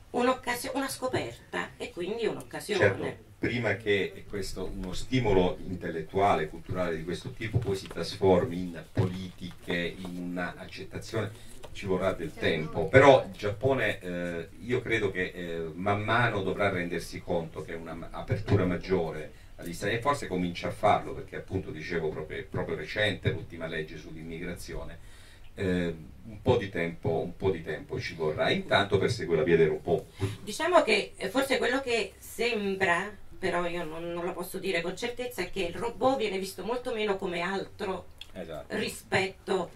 una scoperta e quindi un'occasione. Certo, prima che questo, uno stimolo intellettuale, culturale di questo tipo poi si trasformi in politiche, in accettazione, ci vorrà del tempo, però il Giappone eh, io credo che eh, man mano dovrà rendersi conto che un'apertura maggiore stranieri, forse comincia a farlo perché appunto dicevo proprio, proprio recente l'ultima legge sull'immigrazione, eh, un, po di tempo, un po' di tempo ci vorrà, intanto persegue la via del robot. Diciamo che eh, forse quello che sembra però io non, non, lo posso dire con certezza, è che il robot viene visto molto meno come altro esatto. rispetto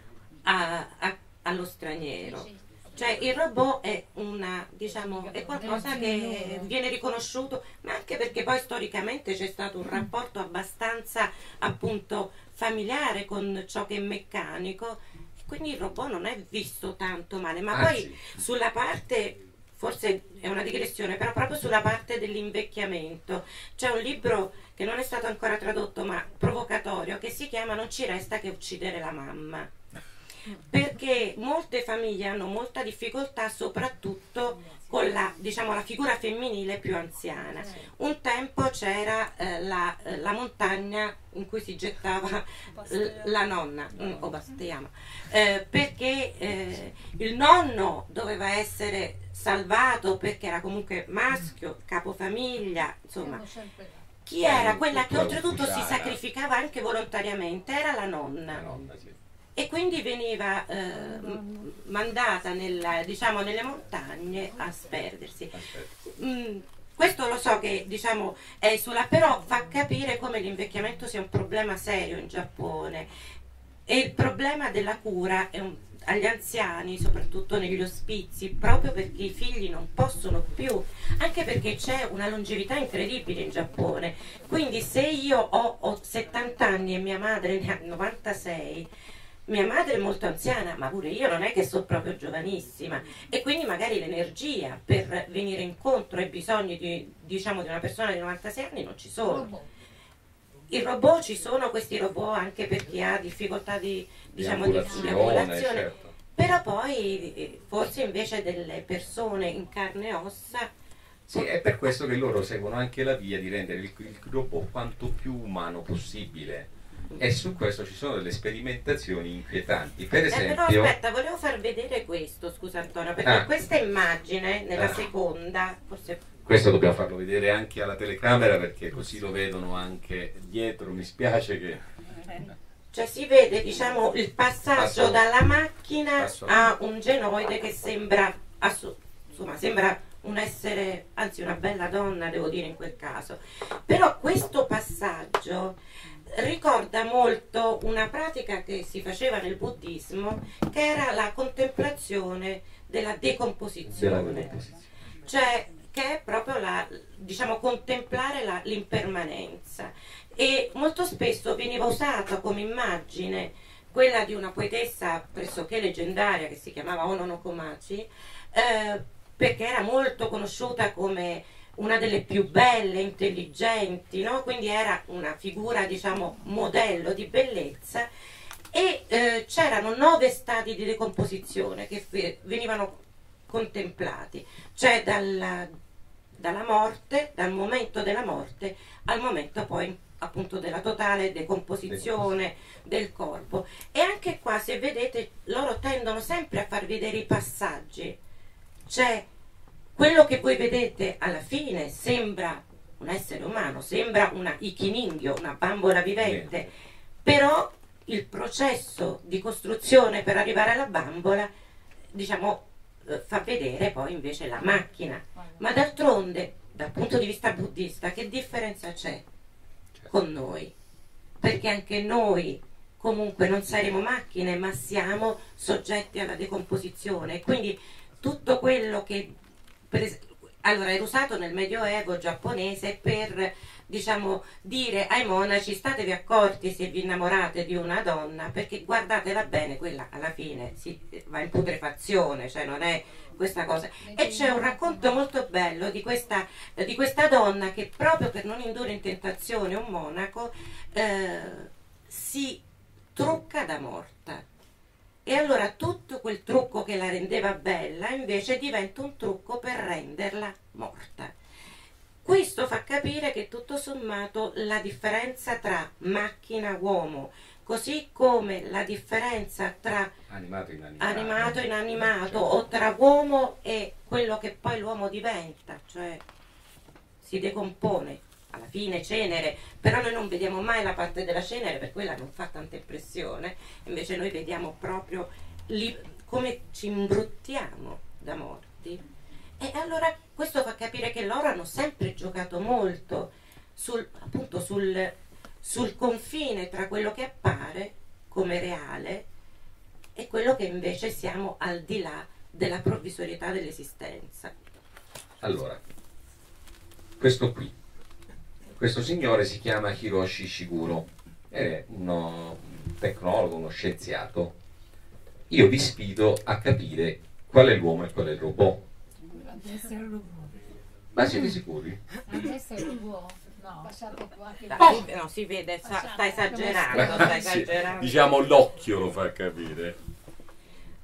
a, a allo straniero. Cioè il robot è, una, diciamo, è qualcosa che viene riconosciuto, ma anche perché poi storicamente c'è stato un rapporto abbastanza appunto familiare con ciò che è meccanico, quindi il robot non è visto tanto male, ma Anzi. poi sulla parte forse è una digressione, però proprio sulla parte dell'invecchiamento. C'è un libro che non è stato ancora tradotto, ma provocatorio, che si chiama Non ci resta che uccidere la mamma perché molte famiglie hanno molta difficoltà soprattutto con la, diciamo, la figura femminile più anziana. Un tempo c'era eh, la, eh, la, montagna in cui si gettava la nonna, mm, o Bastiama, eh, perché eh, il nonno doveva essere salvato perché era comunque maschio, capofamiglia, insomma. Chi era quella che oltretutto si sacrificava anche volontariamente? Era la nonna. La nonna sì e quindi veniva eh, mandata nella, diciamo, nelle montagne a sperdersi. Mm, questo lo so che diciamo, è sulla, però fa capire come l'invecchiamento sia un problema serio in Giappone e il problema della cura un, agli anziani, soprattutto negli ospizi, proprio perché i figli non possono più, anche perché c'è una longevità incredibile in Giappone. Quindi se io ho, ho 70 anni e mia madre ne ha 96, mia madre è molto anziana, ma pure io non è che sono proprio giovanissima e quindi magari l'energia per venire incontro ai bisogni di, diciamo, di una persona di 96 anni non ci sono. I robot ci sono questi robot anche per chi ha difficoltà di, diciamo, di, di ambulazione, certo. però poi forse invece delle persone in carne e ossa sì, è per questo che loro seguono anche la via di rendere il, il robot quanto più umano possibile e su questo ci sono delle sperimentazioni inquietanti. Per esempio... Eh, però aspetta, volevo far vedere questo, scusa Antonio, perché ah. questa immagine nella ah. seconda, forse... Questo dobbiamo farlo vedere anche alla telecamera perché così lo vedono anche dietro, mi spiace che... Cioè si vede diciamo il passaggio Passo. dalla macchina Passo. a un genoide che sembra, insomma, sembra un essere, anzi una bella donna devo dire in quel caso. Però questo passaggio ricorda molto una pratica che si faceva nel buddismo che era la contemplazione della decomposizione, della decomposizione. cioè che è proprio la, diciamo, contemplare la, l'impermanenza e molto spesso veniva usata come immagine quella di una poetessa pressoché leggendaria che si chiamava Ono no Komachi eh, perché era molto conosciuta come una delle più belle, intelligenti, no? quindi era una figura diciamo modello di bellezza e eh, c'erano nove stadi di decomposizione che venivano contemplati, cioè dalla, dalla morte, dal momento della morte al momento poi appunto della totale decomposizione del corpo. E anche qua, se vedete, loro tendono sempre a far vedere i passaggi, cioè quello che voi vedete alla fine sembra un essere umano, sembra una ikiningyo, una bambola vivente, però il processo di costruzione per arrivare alla bambola, diciamo, eh, fa vedere poi invece la macchina. Ma d'altronde, dal punto di vista buddista, che differenza c'è con noi? Perché anche noi comunque non saremo macchine, ma siamo soggetti alla decomposizione. Quindi tutto quello che allora, era usato nel Medioevo giapponese per diciamo, dire ai monaci statevi accorti se vi innamorate di una donna perché guardatela bene, quella alla fine si, va in putrefazione, cioè non è questa cosa. E c'è un racconto molto bello di questa, di questa donna che proprio per non indurre in tentazione un monaco eh, si trucca da morta. E allora tutto quel trucco che la rendeva bella invece diventa un trucco per renderla morta. Questo fa capire che tutto sommato la differenza tra macchina-uomo, così come la differenza tra Animato inanimato. animato e inanimato o tra uomo e quello che poi l'uomo diventa, cioè si decompone, alla fine cenere, però noi non vediamo mai la parte della cenere perché quella non fa tanta impressione, invece noi vediamo proprio lì come ci imbruttiamo da morti. E allora questo fa capire che loro hanno sempre giocato molto sul, appunto sul, sul confine tra quello che appare come reale e quello che invece siamo al di là della provvisorietà dell'esistenza. Allora, questo qui, questo signore si chiama Hiroshi Shiguro, è uno tecnologo, uno scienziato. Io vi sfido a capire qual è l'uomo e qual è il robot. Ma siete sicuri? No, Dai, no, si vede, sa- sta esagerando, sta Sì, esagerando. diciamo l'occhio lo fa capire.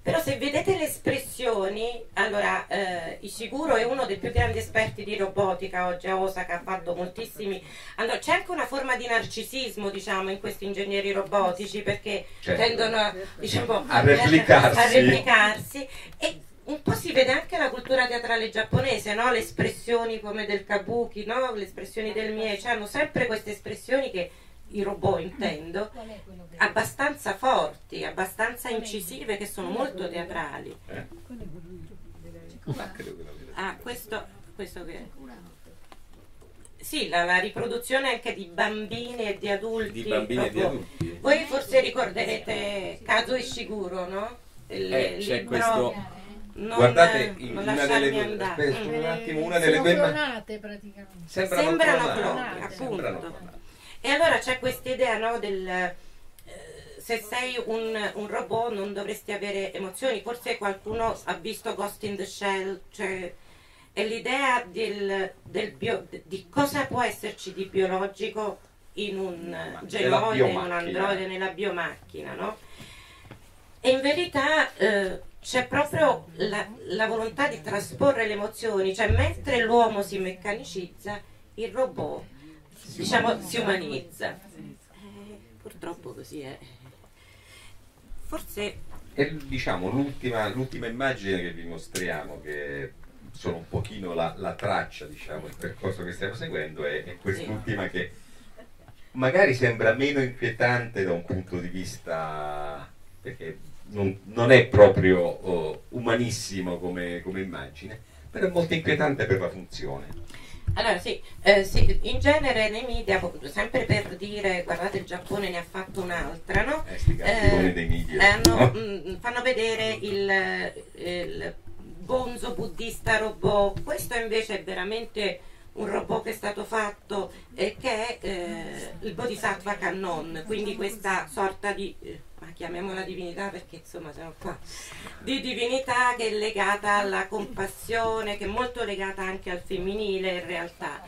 Però se vedete le espressioni, allora eh, Ishiguro è uno dei più grandi esperti di robotica oggi a Osaka, ha fatto moltissimi. Allora, c'è anche una forma di narcisismo, diciamo, in questi ingegneri robotici perché Certo. tendono a, diciamo, A replicarsi. a replicarsi. e un po' si vede anche la cultura teatrale giapponese, no? le espressioni come del kabuki, no? le espressioni del mie, cioè hanno sempre queste espressioni che i robot intendo, abbastanza forti, abbastanza incisive, che sono molto teatrali. Eh? Vedo. Ah, questo, questo che Sì, la, la riproduzione anche di bambini e di adulti. Di bambini e di adulti. Voi forse ricorderete Kazuo Ishiguro, no? Il Eh, c'è libro questo- Non, Guardate, non una lasciarmi delle andare. aspetta, un attimo, una delle due ma- clonate praticamente. sembrano, Sembrano clonate. cloni, appunto. Sembrano clonate. E allora c'è questa idea no, del eh, se sei un, un robot non dovresti avere emozioni, forse qualcuno ha visto Ghost in the Shell, cioè è l'idea del, del bio- di cosa può esserci di biologico in un nella genoide, in un androide, nella biomacchina, no? E in verità eh, c'è proprio la, la volontà di trasporre le emozioni, cioè mentre l'uomo si meccanicizza, il robot diciamo si umanizza. Eh, purtroppo così è. Forse E diciamo l'ultima, l'ultima immagine che vi mostriamo, che sono un pochino la, la traccia, diciamo, il percorso che stiamo seguendo, è, è quest'ultima che magari sembra meno inquietante da un punto di vista, perché non, non è proprio oh, umanissimo come, come immagine, però è molto inquietante per la funzione. Allora sì, eh, sì, in genere nei media, sempre per dire guardate il Giappone ne ha fatto un'altra, no? Eh, cattivoni dei media, eh, no? mm, fanno vedere il, il bonzo buddista robot, questo invece è veramente un robot che è stato fatto e che è eh, il Bodhisattva Kannon, quindi questa sorta di, eh, ma chiamiamola divinità perché insomma siamo qua, di divinità che è legata alla compassione, che è molto legata anche al femminile in realtà.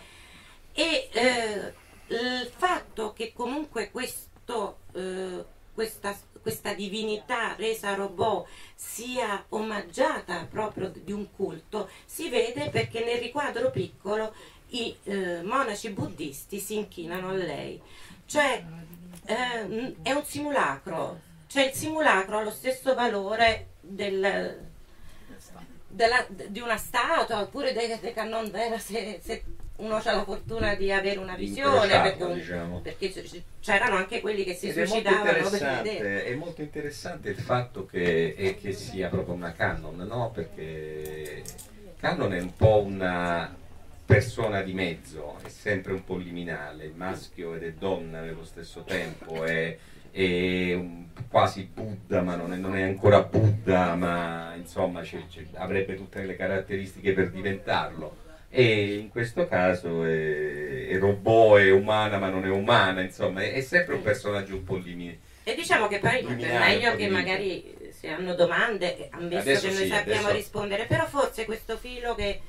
E eh, il fatto che comunque questo, eh, questa, questa divinità resa robot sia omaggiata proprio di un culto si vede perché nel riquadro piccolo i eh, monaci buddisti si inchinano a lei. Cioè ehm, è un simulacro, cioè il simulacro ha lo stesso valore del, della- di una statua oppure dei, dei cannon vera se, se uno ha la fortuna di avere una visione perché, un- diciamo. perché c'erano anche quelli che si Ed è molto, suicidavano per vedere interessante, è molto interessante il fatto che, è che sia proprio una canon, no? Perché canon è un po' una persona di mezzo, è sempre un po' liminale, è maschio ed è donna nello stesso tempo, è, è quasi Buddha, ma non è, non è ancora Buddha, ma insomma c'è- c'è- avrebbe tutte le caratteristiche per diventarlo. E in questo caso è, è robot, è umana ma non è umana, insomma, è, è sempre un personaggio un po' limitato. E diciamo che poi Liminare, meglio che magari se hanno domande, ammesso Adesso che noi sì, sappiamo adesso- rispondere, però forse questo filo che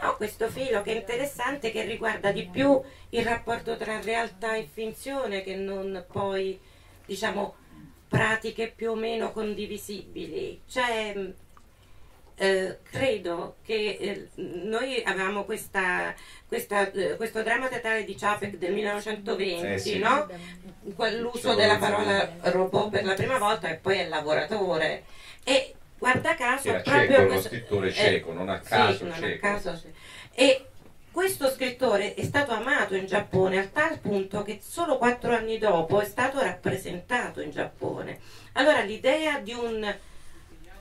no, questo filo che è interessante che riguarda di più il rapporto tra realtà e finzione che non poi diciamo pratiche più o meno condivisibili. Cioè eh, credo che eh, noi avevamo questa, questa, eh, questo dramma teatrale di Čapek del 1920, Eh sì. no? L'uso della parola robot per la prima volta e poi è lavoratore. E guarda caso, Era proprio cieco, questo- scrittore eh, cieco, non a sì, caso non a caso, sì. E questo scrittore è stato amato in Giappone al tal punto che solo quattro anni dopo è stato rappresentato in Giappone. Allora l'idea di un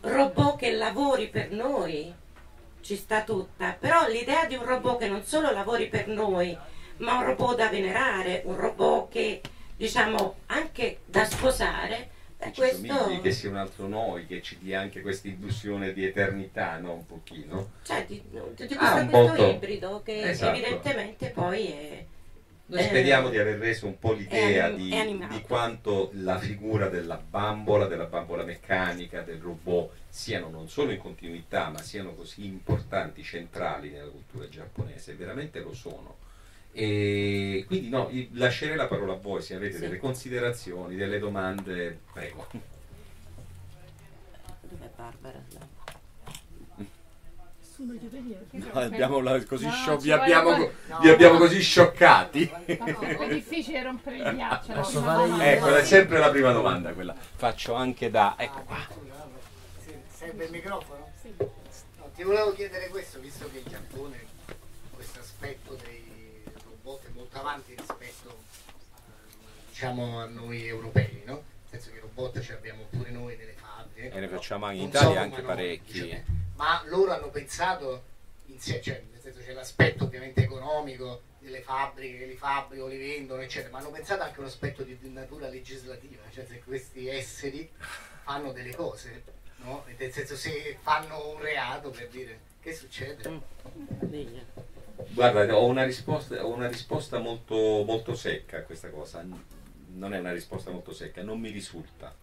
robot che lavori per noi ci sta tutta, però l'idea di un robot che non solo lavori per noi, ma un robot da venerare, un robot che diciamo anche da sposare, beh, Ci questo somigli, che sia un altro noi, che ci dia anche questa illusione di eternità, no? Un pochino. cioè di, di questo, Ah, un questo volto- ibrido che Esatto. evidentemente poi è Noi Eh, speriamo di aver reso un po' l'idea di, di quanto la figura della bambola, della bambola meccanica, del robot siano non solo in continuità, ma siano così importanti, centrali nella cultura giapponese, veramente lo sono. E quindi no, lascerei la parola a voi se avete Sì. delle considerazioni, delle domande, prego. dov'è Barbara? No, abbiamo la- così No, scio- ci vi, abbiamo, co- vi abbiamo così scioccati. È difficile rompere il ghiaccio. Posso fare io? Ecco, è sempre la prima domanda quella. Faccio anche da... Ecco qua. Sì, Serve il microfono? No, ti volevo chiedere questo, visto che in Giappone questo aspetto dei molto avanti rispetto eh, diciamo a noi europei, no? Nel senso che i robot ce li abbiamo pure noi nelle fabbriche. E ne facciamo anche in Italia anche parecchi. diciamo. Ma loro hanno pensato insieme, cioè nel senso c'è l'aspetto ovviamente economico delle fabbriche che li fabbricano, li vendono, eccetera, ma hanno pensato anche a un aspetto di, di natura legislativa, cioè se questi esseri fanno delle cose, no? Nel senso se fanno un reato per dire che succede? Guarda, ho una risposta, ho una risposta molto, molto secca a questa cosa. Non è una risposta molto secca, non mi risulta.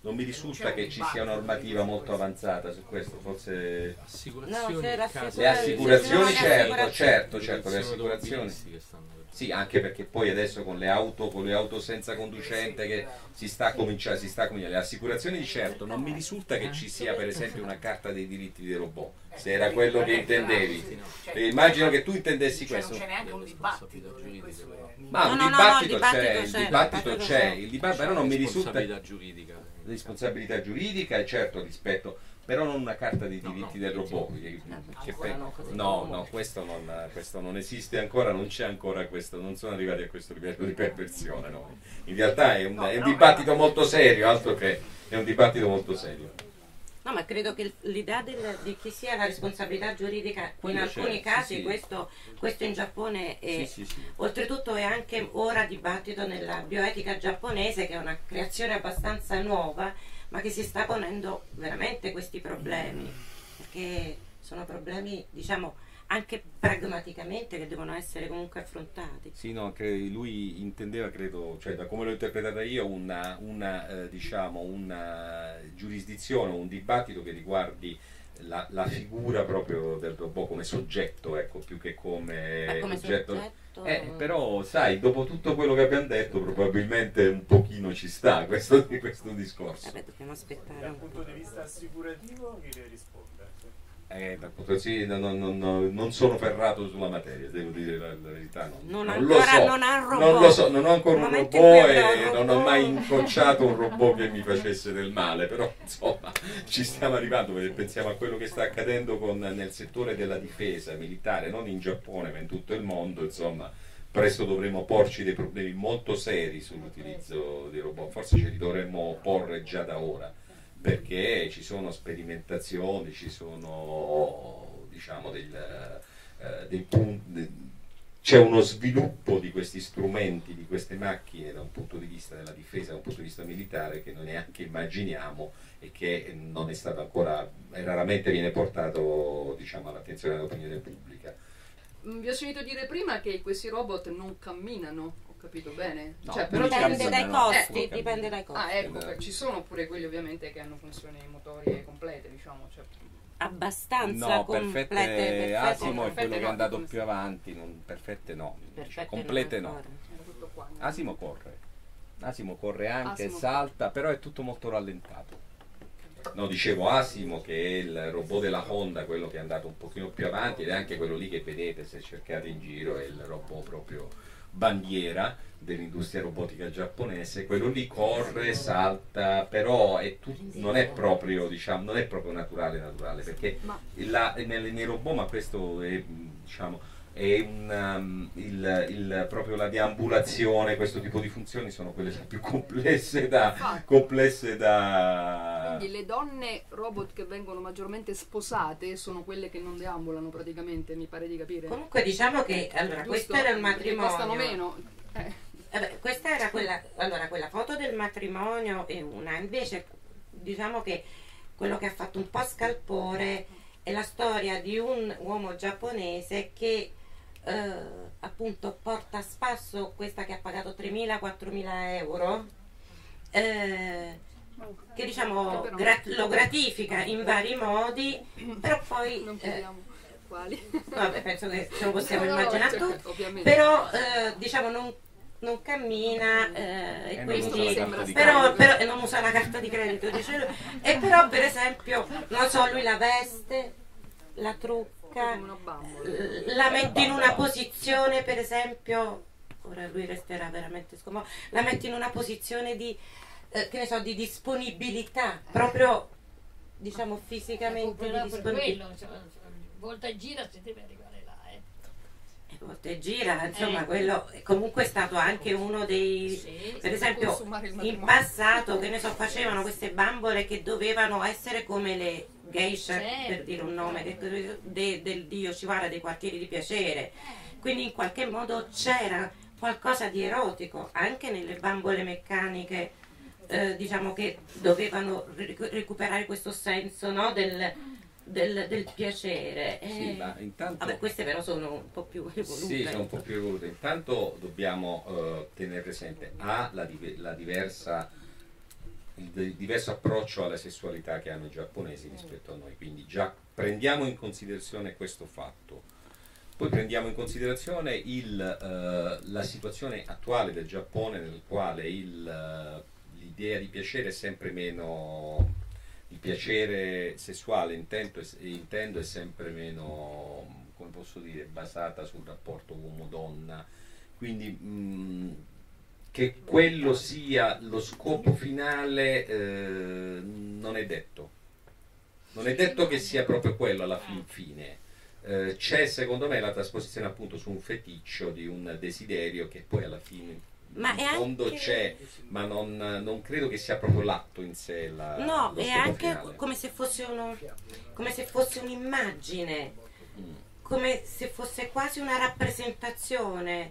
Non mi risulta che ci sia una normativa molto avanzata su questo, forse... No, se era Le assicurazioni, certo, assicurazioni. certo, certo, le assicurazioni. Sì, anche perché poi adesso con le auto, con le auto senza conducente che si sta cominciando, si sta cominciando. Le assicurazioni di certo, non mi risulta che ci sia per esempio una carta dei diritti dei robot, se era quello che intendevi. Eh, Immagino che tu intendessi Cioè, questo. non c'è neanche un dibattito, però. Ma un dibattito, c'è, il dibattito c'è, dibattito il dibattito però non mi risulta responsabilità giuridica. responsabilità giuridica e certo rispetto, però non una carta dei diritti no, del robot. che- che Ancora pe- no, no, questo non, questo non esiste ancora, non c'è ancora questo, non sono arrivati a questo livello di perversione. no. In realtà è un, è un dibattito molto serio, altro che è un dibattito molto serio. No, ma credo che l'idea del- di chi sia la responsabilità giuridica in alcuni c'è, sì, casi, sì. Questo, questo in Giappone è, Sì, sì, sì. oltretutto è anche ora dibattito nella bioetica giapponese che è una creazione abbastanza nuova ma che si sta ponendo veramente questi problemi perché sono problemi diciamo anche pragmaticamente che devono essere comunque affrontati. Sì, no, lui intendeva, credo, cioè da come l'ho interpretata io, una, una, eh, diciamo, una giurisdizione, un dibattito che riguardi la, la figura proprio del robot come soggetto, ecco, più che come, come oggetto. soggetto Eh, però, sai, dopo tutto quello che abbiamo detto, probabilmente un pochino ci sta questo, questo discorso. Vabbè, dobbiamo aspettare Dal un punto di vista assicurativo chi deve rispondere? Eh, dal punto- sì, no, no, no, no, non sono ferrato sulla materia, devo dire la, la verità. No. Non lo ancora- so, non robot. Non lo so, non ho ancora un robot e un non ho robot. mai incrociato un robot che mi facesse del male, però insomma ci stiamo arrivando perché pensiamo a quello che sta accadendo con- nel settore della difesa militare, non in Giappone ma in tutto il mondo, insomma. Presto dovremo porci dei problemi molto seri sull'utilizzo dei robot, forse ce li dovremmo porre già da ora perché ci sono sperimentazioni, ci sono diciamo del, eh, dei punti, c'è uno sviluppo di questi strumenti, di queste macchine da un punto di vista della difesa, da un punto di vista militare che noi neanche immaginiamo e che non è stato ancora raramente viene portato diciamo, all'attenzione dell'opinione pubblica. Vi ho sentito dire prima che questi robot non camminano, capito bene? No, Cioè, non Dipende dai camminano. costi, Ecco. dipende dai costi. Ah, ecco, beh, ci sono pure quelli ovviamente che hanno funzioni motorie complete, diciamo. Cioè, Abbastanza No, complete, perfette, perfette Asimo è quello che è andato più avanti, non- perfette no, Perfette complete no. qua. Asimo corre, Asimo corre anche, Asimo. salta, però è tutto molto rallentato. No, dicevo Asimo che è il robot della Honda, quello che è andato un pochino più avanti ed è anche quello lì che vedete se cercate in giro, è il robot proprio bandiera dell'industria robotica giapponese, quello lì corre, salta, però è tut- non è proprio diciamo, non è proprio naturale naturale, perché la- nel- nei robot, ma questo è diciamo è un, um, il, il- proprio la deambulazione, questo tipo di funzioni sono quelle più complesse da, complesse da Quindi le donne robot che vengono maggiormente sposate sono quelle che non deambulano praticamente, mi pare di capire. Comunque diciamo che allora, Giusto? questo era il Perché Costano matrimonio. meno. Eh, Eh beh, questa era quella, allora, quella foto del matrimonio è una, invece diciamo che quello che ha fatto un po' scalpore è la storia di un uomo giapponese che eh, appunto porta a spasso questa che ha pagato 3.000-4.000 euro. eh, che diciamo gra- lo gratifica in vari modi, però poi non eh, vabbè, penso che ce lo possiamo No, no, immaginare cioè, tutti ovviamente. però eh, diciamo non, non cammina eh, E e non quindi usa la sembra carta di però, credito. però- e non usa la carta di credito dice lui. e però per esempio non so lui la veste la trucca la mette in una posizione per esempio ora lui resterà veramente scomodo la mette in una posizione di eh, che ne so di disponibilità proprio diciamo fisicamente di disponibilità quello, cioè, volta e gira si deve arrivare là. Eh. E volta e gira, insomma, Eh. quello è comunque stato anche uno dei. Sì. Per esempio, in passato, che ne so, facevano queste bambole che dovevano essere come le geisha, Certo. per dire un nome, che- de- del dio Shivara dei quartieri di piacere. Quindi in qualche modo c'era qualcosa di erotico anche nelle bambole meccaniche. eh, diciamo che dovevano ric- recuperare questo senso no, del, del- del piacere. Sì, Eh, ma intanto... Vabbè, queste però sono un po' più evolute. Sì, sono un po' più evolute. Intanto dobbiamo eh, tenere presente A, la, dive- la diversa, il, diverso approccio alla sessualità che hanno i giapponesi rispetto a noi, quindi già prendiamo in considerazione questo fatto. Poi prendiamo in considerazione il, eh, la situazione attuale del Giappone nel quale il, eh, l'idea di piacere è sempre meno, il piacere sessuale intendo, è- intendo è sempre meno, come posso dire, basata sul rapporto uomo-donna. Quindi mh, che quello sia lo scopo finale eh, non è detto. Non è detto che sia proprio quello alla fin fine. Eh, c'è secondo me la trasposizione appunto su un feticcio di un desiderio che poi alla fine Ma in fondo anche- c'è, ma non, non credo che sia proprio l'atto in sé la, No, è anche finale. come se fosse uno come se fosse un'immagine, Mm. come se fosse quasi una rappresentazione.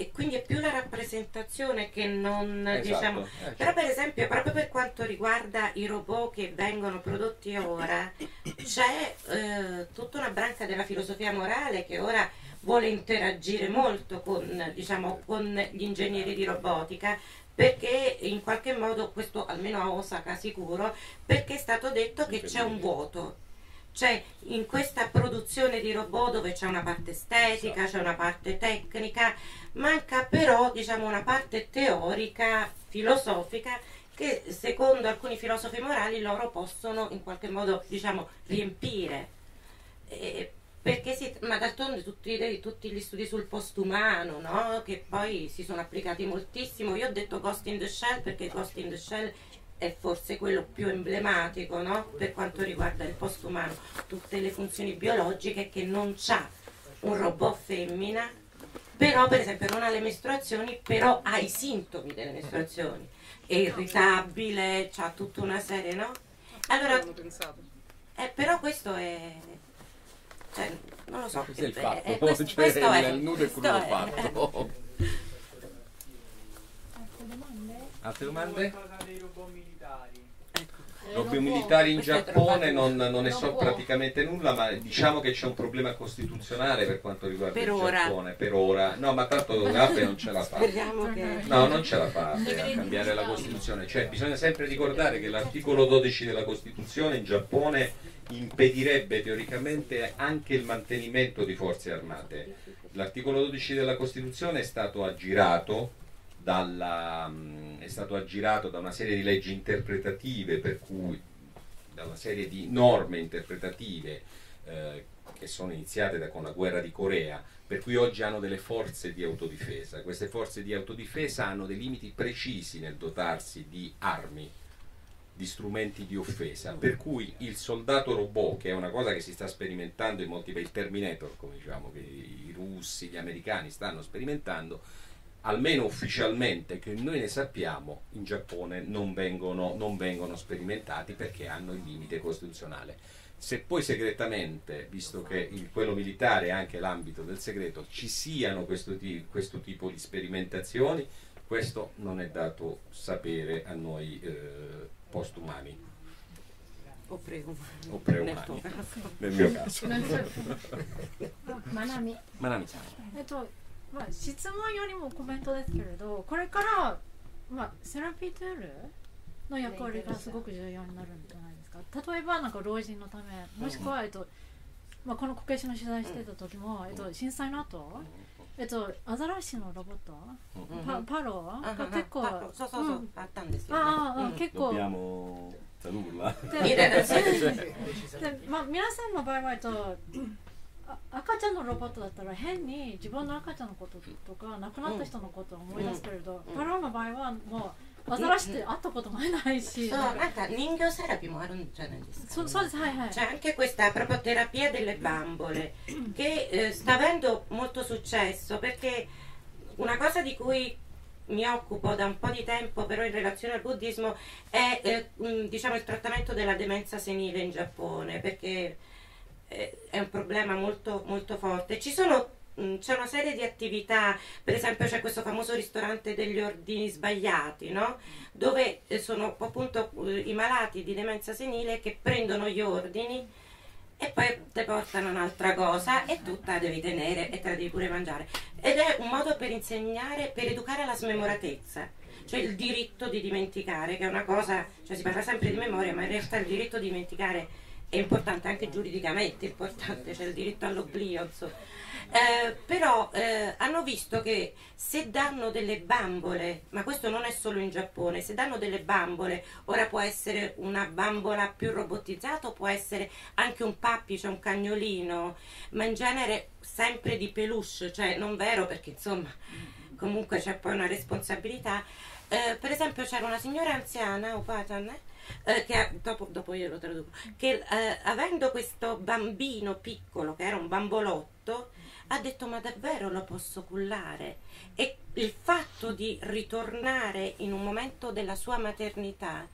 E quindi è più la rappresentazione che non Esatto, diciamo. eh, certo. Però per esempio, proprio per quanto riguarda i robot che vengono prodotti ora, c'è eh, tutta una branca della filosofia morale che ora vuole interagire molto con, diciamo, con gli ingegneri di robotica perché in qualche modo, questo almeno a Osaka sicuro, perché è stato detto che c'è un vuoto. Cioè, in questa produzione di robot dove c'è una parte estetica, c'è una parte tecnica, manca però, diciamo, una parte teorica, filosofica, che secondo alcuni filosofi morali loro possono in qualche modo, diciamo, riempire. Eh, perché si, ma d'altronde tutti, tutti gli studi sul postumano, no? che poi si sono applicati moltissimo. Io ho detto Ghost in the Shell perché Ghost in the Shell è forse quello più emblematico no? per quanto riguarda il postumano, tutte le funzioni biologiche che non c'ha un robot femmina, però per esempio non ha le mestruazioni, però ha i sintomi delle mestruazioni, è irritabile, ha tutta una serie, no? Allora, eh, però questo è... Cioè, non lo so. Questo è il fatto, eh, questo, cioè, questo è, il nudo è questo crudo è. fatto. Altre domande? Qualcosa dei militari. Robbi militari in Giappone non, non ne so praticamente nulla, ma diciamo che c'è un problema costituzionale per quanto riguarda Per il ora. Giappone. Per ora. No, ma tanto Abe non ce la fa. Speriamo che... No, non ce la fa a cambiare la Costituzione. Cioè, bisogna sempre ricordare che l'articolo 12 della Costituzione in Giappone impedirebbe teoricamente anche il mantenimento di forze armate. L'articolo 12 della Costituzione è stato aggirato dalla, mh, è stato aggirato da una serie di leggi interpretative per cui da una serie di norme interpretative eh, che sono iniziate da- con la guerra di Corea, per cui oggi hanno delle forze di autodifesa. Queste forze di autodifesa hanno dei limiti precisi nel dotarsi di armi, di strumenti di offesa, per cui il soldato robot, che è una cosa che si sta sperimentando in molti paesi, il Terminator, come diciamo, che i russi, gli americani stanno sperimentando, almeno ufficialmente che noi ne sappiamo, in Giappone non vengono, non vengono sperimentati perché hanno il limite costituzionale. Se poi segretamente, visto che il, quello militare è anche l'ambito del segreto, ci siano questo, questo, tipo di sperimentazioni, questo non è dato sapere a noi eh, postumani. O preumani. O preumani, nel, nel mio caso. Manami. Manami-san. えっと、まあ、質問よりもコメントですけれどこれから、まあ、セラピーツールの役割がすごく重要になるんじゃないですか。例えばなんか老人のためもしくは、えっとまあ、このこけしの取材してた時も、えっと、震災の後、えっとアザラシのロボット、パパロが結構パロそうそうそううん。あったんですよね。ああ、結構.で まあ、皆さんの場合は、えっと、あ赤ちゃんのロボットだったら変に自分の赤ちゃんのこととか亡くなった人のことを思い出すけれど、うんパロの場合はもうアザラシって会ったこともないし、そうなんか人形セラピーもあるんじゃないですか、そうそうですはいはい C'è anche questa proprio terapia delle bambole che eh, sta avendo molto successo perché una cosa di cui mi occupo da un po' di tempo però in relazione al buddismo è eh, mh, diciamo il trattamento della demenza senile in Giappone perché eh, è un problema molto, molto forte. Ci sono mh, c'è una serie di attività, per esempio c'è questo famoso ristorante degli ordini sbagliati, no? dove eh, sono appunto eh, i malati di demenza senile che prendono gli ordini e poi ti portano un'altra cosa e tu te la devi tenere e te la devi pure mangiare. Ed è un modo per insegnare, per educare alla smemoratezza, cioè il diritto di dimenticare, che è una cosa, cioè si parla sempre di memoria, ma in realtà il diritto di dimenticare è importante anche giuridicamente, è importante, c'è il diritto all'oblio, insomma. Eh, però eh, hanno visto che se danno delle bambole, ma questo non è solo in Giappone, se danno delle bambole, ora può essere una bambola più robotizzata, può essere anche un pappi, cioè un cagnolino, ma in genere sempre di peluche, cioè non vero perché insomma comunque c'è poi una responsabilità. Eh, per esempio c'era una signora anziana, Opatan, eh, che ha- dopo, dopo io lo traduco, che eh, avendo questo bambino piccolo, che era un bambolotto, ha detto ma davvero lo posso cullare? E il fatto di ritornare in un momento della sua maternità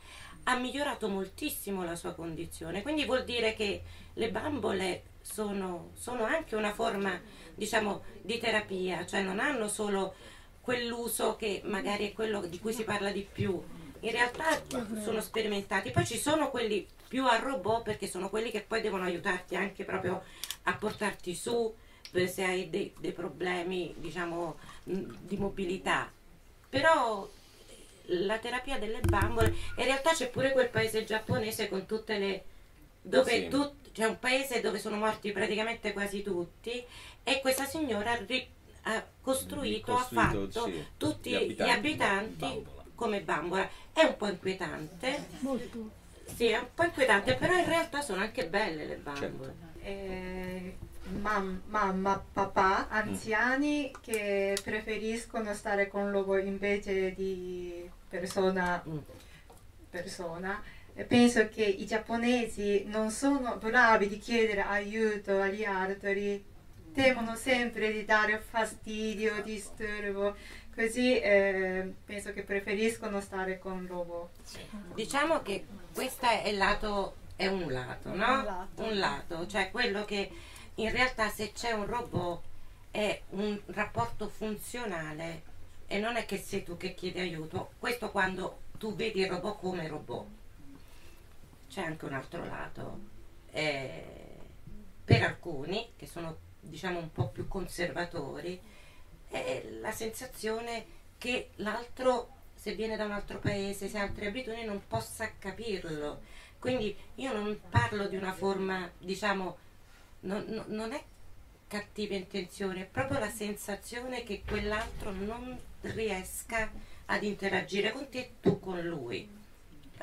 ha migliorato moltissimo la sua condizione, quindi vuol dire che le bambole sono, sono anche una forma, diciamo, di terapia, cioè non hanno solo quell'uso che magari è quello di cui si parla di più. In realtà sono sperimentati, poi ci sono quelli più a robot perché sono quelli che poi devono aiutarti anche proprio a portarti su eh, se hai dei, dei problemi, diciamo, mh, di mobilità. Però la terapia delle bambole, in realtà c'è pure quel paese giapponese con tutte le dove Sì. tut- c'è un paese dove sono morti praticamente quasi tutti e questa signora ha ri- ha costruito, ha fatto sì, tutti gli gli abitanti abitanti, bambola. Come bambola. È un po' inquietante, molto sì, è un po' inquietante, però in realtà sono anche belle le bambole. Certo. Eh, mam- mamma, papà, anziani che preferiscono stare con loro invece di persona, Mm. persona. Penso che i giapponesi non sono bravi di chiedere aiuto agli altri, temono sempre di dare fastidio, disturbo, così eh, penso che preferiscono stare con loro. Diciamo che questo è il lato, è un lato, no? Un lato. Un lato, cioè quello che in realtà se c'è un robot è un rapporto funzionale e non è che sei tu che chiedi aiuto, questo quando tu vedi il robot come robot. c'è anche un altro lato. Eh, per alcuni, che sono diciamo un po' più conservatori, è la sensazione che l'altro, se viene da un altro paese, se ha altre abitudini, non possa capirlo. Quindi io non parlo di una forma, diciamo, non, non- è cattiva intenzione, è proprio la sensazione che quell'altro non riesca ad interagire con te e tu con lui.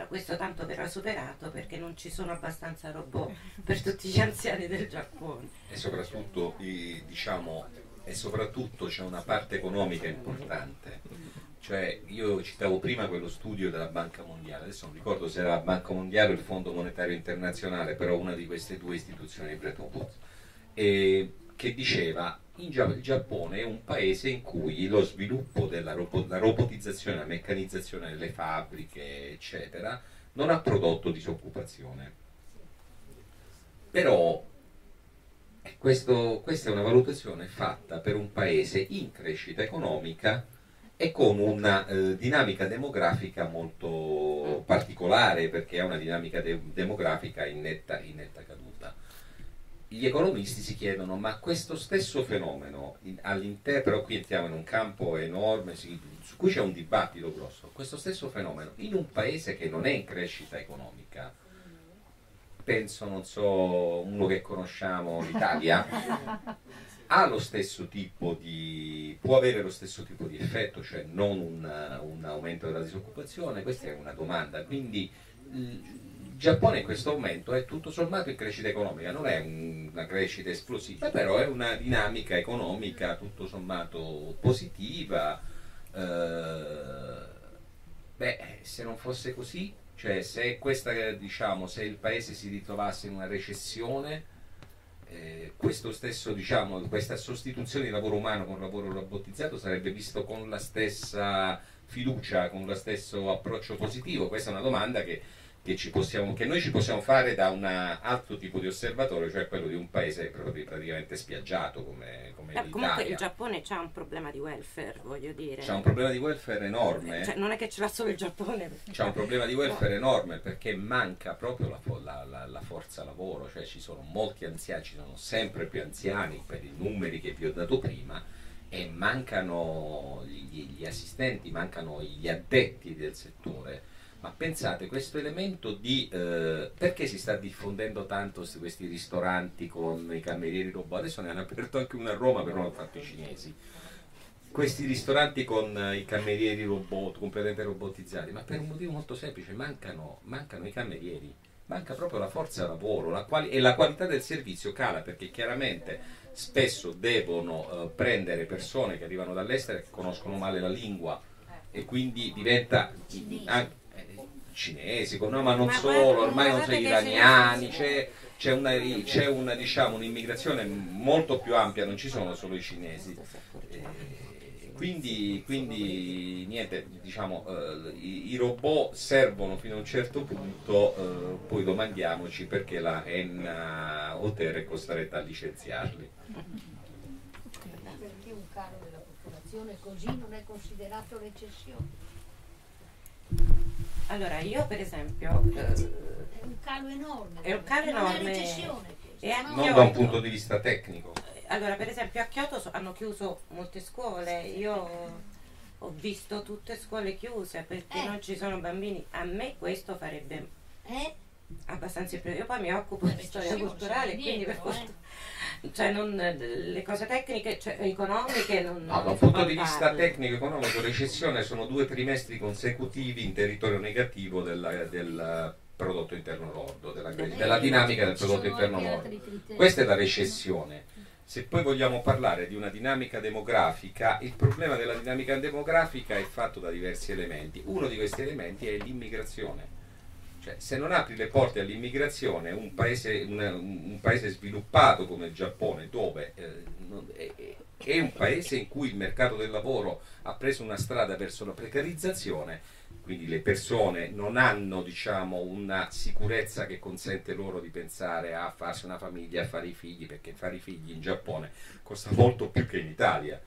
Questo tanto verrà superato perché non ci sono abbastanza robot per tutti gli anziani del Giappone. E soprattutto, diciamo, e soprattutto c'è una parte economica importante. Cioè, io citavo prima quello studio della Banca Mondiale, adesso non ricordo se era la Banca Mondiale o il Fondo Monetario Internazionale, però una di queste due istituzioni di Bretton Woods, e che diceva Gia- il Giappone è un paese in cui lo sviluppo della robo- la robotizzazione, la meccanizzazione delle fabbriche, eccetera, non ha prodotto disoccupazione. Però questo- questa è una valutazione fatta per un paese in crescita economica e con una eh, dinamica demografica molto particolare perché ha una dinamica de- demografica in netta, in netta caduta. Gli economisti si chiedono ma questo stesso fenomeno in- all'interno, però qui entriamo in un campo enorme si- su cui c'è un dibattito grosso, questo stesso fenomeno in un paese che non è in crescita economica, penso, non so, uno che conosciamo, l'Italia, ha lo stesso tipo di, può avere lo stesso tipo di effetto, cioè non un, un aumento della disoccupazione? Questa è una domanda. Quindi il Giappone in questo momento è tutto sommato in crescita economica, non è un- una crescita esplosiva, però è una dinamica economica tutto sommato positiva. Eh, beh, se non fosse così, cioè se questa, diciamo, se il paese si ritrovasse in una recessione, eh, stesso, diciamo, questa sostituzione di lavoro umano con lavoro robotizzato sarebbe visto con la stessa fiducia, con lo stesso approccio positivo? Questa è una domanda che, che ci possiamo- che noi ci possiamo fare da un altro tipo di osservatore, cioè quello di un paese praticamente spiaggiato come, come Eh, comunque il. Giappone ha un problema di welfare, voglio dire. C'è un problema di welfare enorme. Cioè, non è che ce l'ha solo il Giappone. C'è un problema di welfare enorme perché manca proprio la, la- la- la forza lavoro, cioè ci sono molti anziani, ci sono sempre più anziani per i numeri che vi ho dato prima e mancano gli, gli assistenti, mancano gli addetti del settore. Ma pensate, questo elemento di eh, perché si sta diffondendo tanto st- questi ristoranti con i camerieri robot? Adesso ne hanno aperto anche uno a Roma, però l'hanno fatto i cinesi. Questi ristoranti con eh, i camerieri robot, completamente robotizzati, ma per un motivo molto semplice, mancano, mancano i camerieri, manca proprio la forza lavoro la quali- e la qualità del servizio cala perché chiaramente spesso devono eh, prendere persone che arrivano dall'estero e che conoscono male la lingua e quindi diventa anche cinesi, no, ma non Ma solo, guarda- ormai non sono iraniani, c'è, c'è una, c'è una, diciamo, un'immigrazione molto più ampia, non ci sono solo i cinesi. Eh, quindi, quindi niente, diciamo, eh, i, i robot servono fino a un certo punto, eh, poi domandiamoci perché la Enna Hotel è costretta a licenziarli. Perché un calo della popolazione così non è considerato recessione? Allora, io per esempio... eh, È un calo enorme. È un calo non enorme. è recessione. questa, E a no? Non da un punto di vista tecnico. Allora, per esempio a Kyoto so- hanno chiuso molte scuole, io ho visto tutte scuole chiuse perché Eh. non ci sono bambini. A me questo farebbe Eh? abbastanza impressione. Io poi mi occupo di storia culturale, quindi per dietro, questo... Cioè, non, le cose tecniche, cioè, economiche non... No, da un non punto di vista tecnico-economico, recessione sono due trimestri consecutivi in territorio negativo della- del prodotto interno lordo, della, della dinamica del prodotto interno lordo. Questa è la recessione. Se poi vogliamo parlare di una dinamica demografica, il problema della dinamica demografica è fatto da diversi elementi. Uno di questi elementi è l'immigrazione. Cioè, se non apri le porte all'immigrazione, un paese, un, un paese sviluppato come il Giappone, dove eh, è- è un paese in cui il mercato del lavoro ha preso una strada verso la precarizzazione, quindi le persone non hanno diciamo, una sicurezza che consente loro di pensare a farsi una famiglia, a fare i figli, perché fare i figli in Giappone costa molto più che in Italia,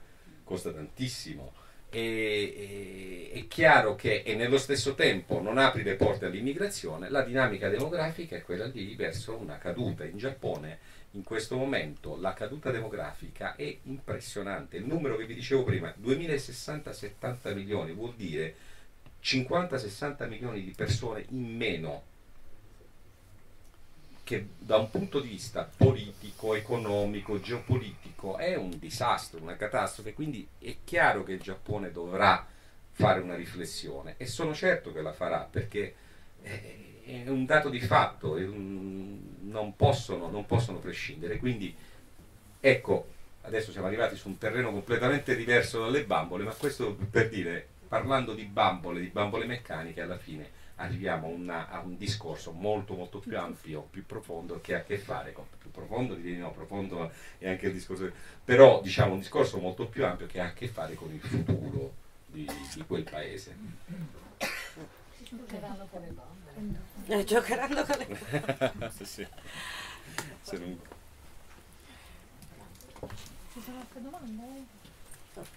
costa tantissimo E, è chiaro che e nello stesso tempo non apri le porte all'immigrazione, la dinamica demografica è quella di verso una caduta. In Giappone in questo momento la caduta demografica è impressionante. Il numero che vi dicevo prima, 2060-70 milioni, vuol dire 50-60 milioni di persone in meno che da un punto di vista politico, economico, geopolitico è un disastro, una catastrofe, quindi è chiaro che il Giappone dovrà fare una riflessione e sono certo che la farà perché è un dato di fatto, non, possono, non possono prescindere. Quindi ecco, adesso siamo arrivati su un terreno completamente diverso dalle bambole, ma questo per dire, parlando di bambole, di bambole meccaniche, alla fine arriviamo a, una- a un discorso molto molto più ampio, più profondo, che ha a che fare con più profondo, direi no, profondo è anche il discorso, però diciamo un discorso molto più ampio che ha a che fare con il futuro di, di quel paese. Giocheranno con le bambole. Eh, giocheranno con le Sì. Se non- Ci sono altre domande?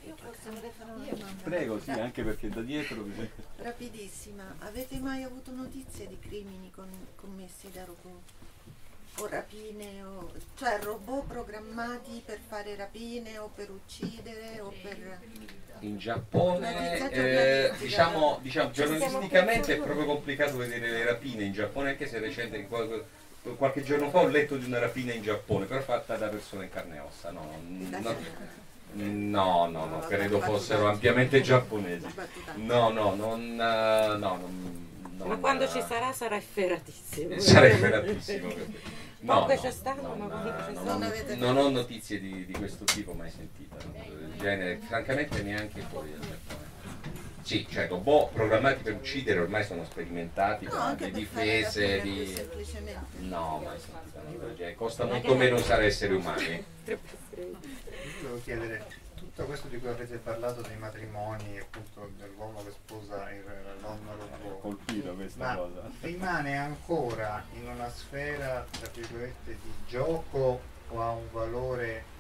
Io forse vorrei fare una Io domanda. Prego, sì, anche perché da dietro. Rapidissima, avete mai avuto notizie di crimini con- commessi da robot? O rapine, o, cioè robot programmati per fare rapine o per uccidere o per... In Giappone, eh, diciamo, diciamo, giornalisticamente è proprio complicato vedere le rapine in Giappone, anche se recente, qual- qualche giorno fa ho letto di una rapina in Giappone, però fatta da persone in carne e ossa. No, no, no, no, no, credo fossero ampiamente giapponesi. No, no, non, eh, no, non, non- Ma quando ci sarà sarà efferatissimo. Sarà efferatissimo. No, Poche no, c'è stato, non, ma non, stato. non- non ho notizie di, di questo tipo mai cosa del genere, francamente neanche fuori dal Giappone. Sì, cioè robot programmati per uccidere ormai sono sperimentati No, per anche le per fare difese di... semplicemente. No, mai sentita una cosa del genere. Costa molto meno usare esseri umani. Volevo chiedere, tutto questo di cui avete parlato dei matrimoni, appunto dell'uomo che sposa il- la donna robot, colpito questa ma cosa. rimane ancora in una sfera, tra virgolette, di gioco o ha un valore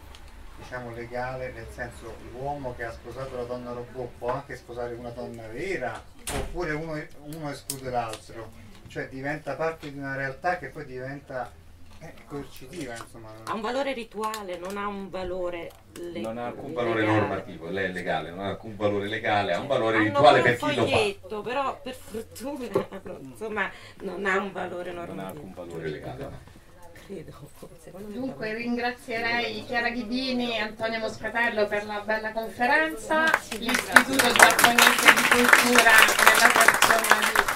diciamo legale, nel senso l'uomo che ha sposato la donna robot può anche sposare una donna vera, oppure uno, uno esclude l'altro, cioè diventa parte di una realtà che poi diventa eh, coercitiva, insomma. Ha un valore rituale, non ha un valore le- Non ha alcun valore legale. normativo, lei è legale, non ha alcun valore legale, ha un valore Hanno rituale per chi lo fa. foglietto, però per fortuna insomma non ha un valore Non ha normativo. alcun valore legale. Dunque ringrazierei Chiara Ghidini e Antonio Moscatello per la bella conferenza, l'Istituto Giapponese di Cultura nella persona di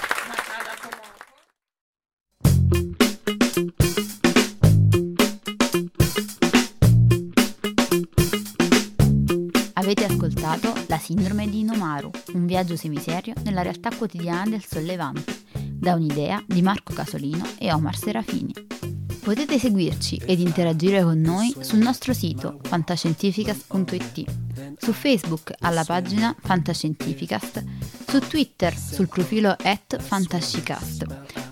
Avete ascoltato La sindrome di Inomaru, un viaggio semiserio nella realtà quotidiana del sollevante, da un'idea di Marco Casolino e Omar Serafini. Potete seguirci ed interagire con noi sul nostro sito fantascientificast.it, su Facebook alla pagina Fantascientificast, su Twitter sul profilo at Fantascicast,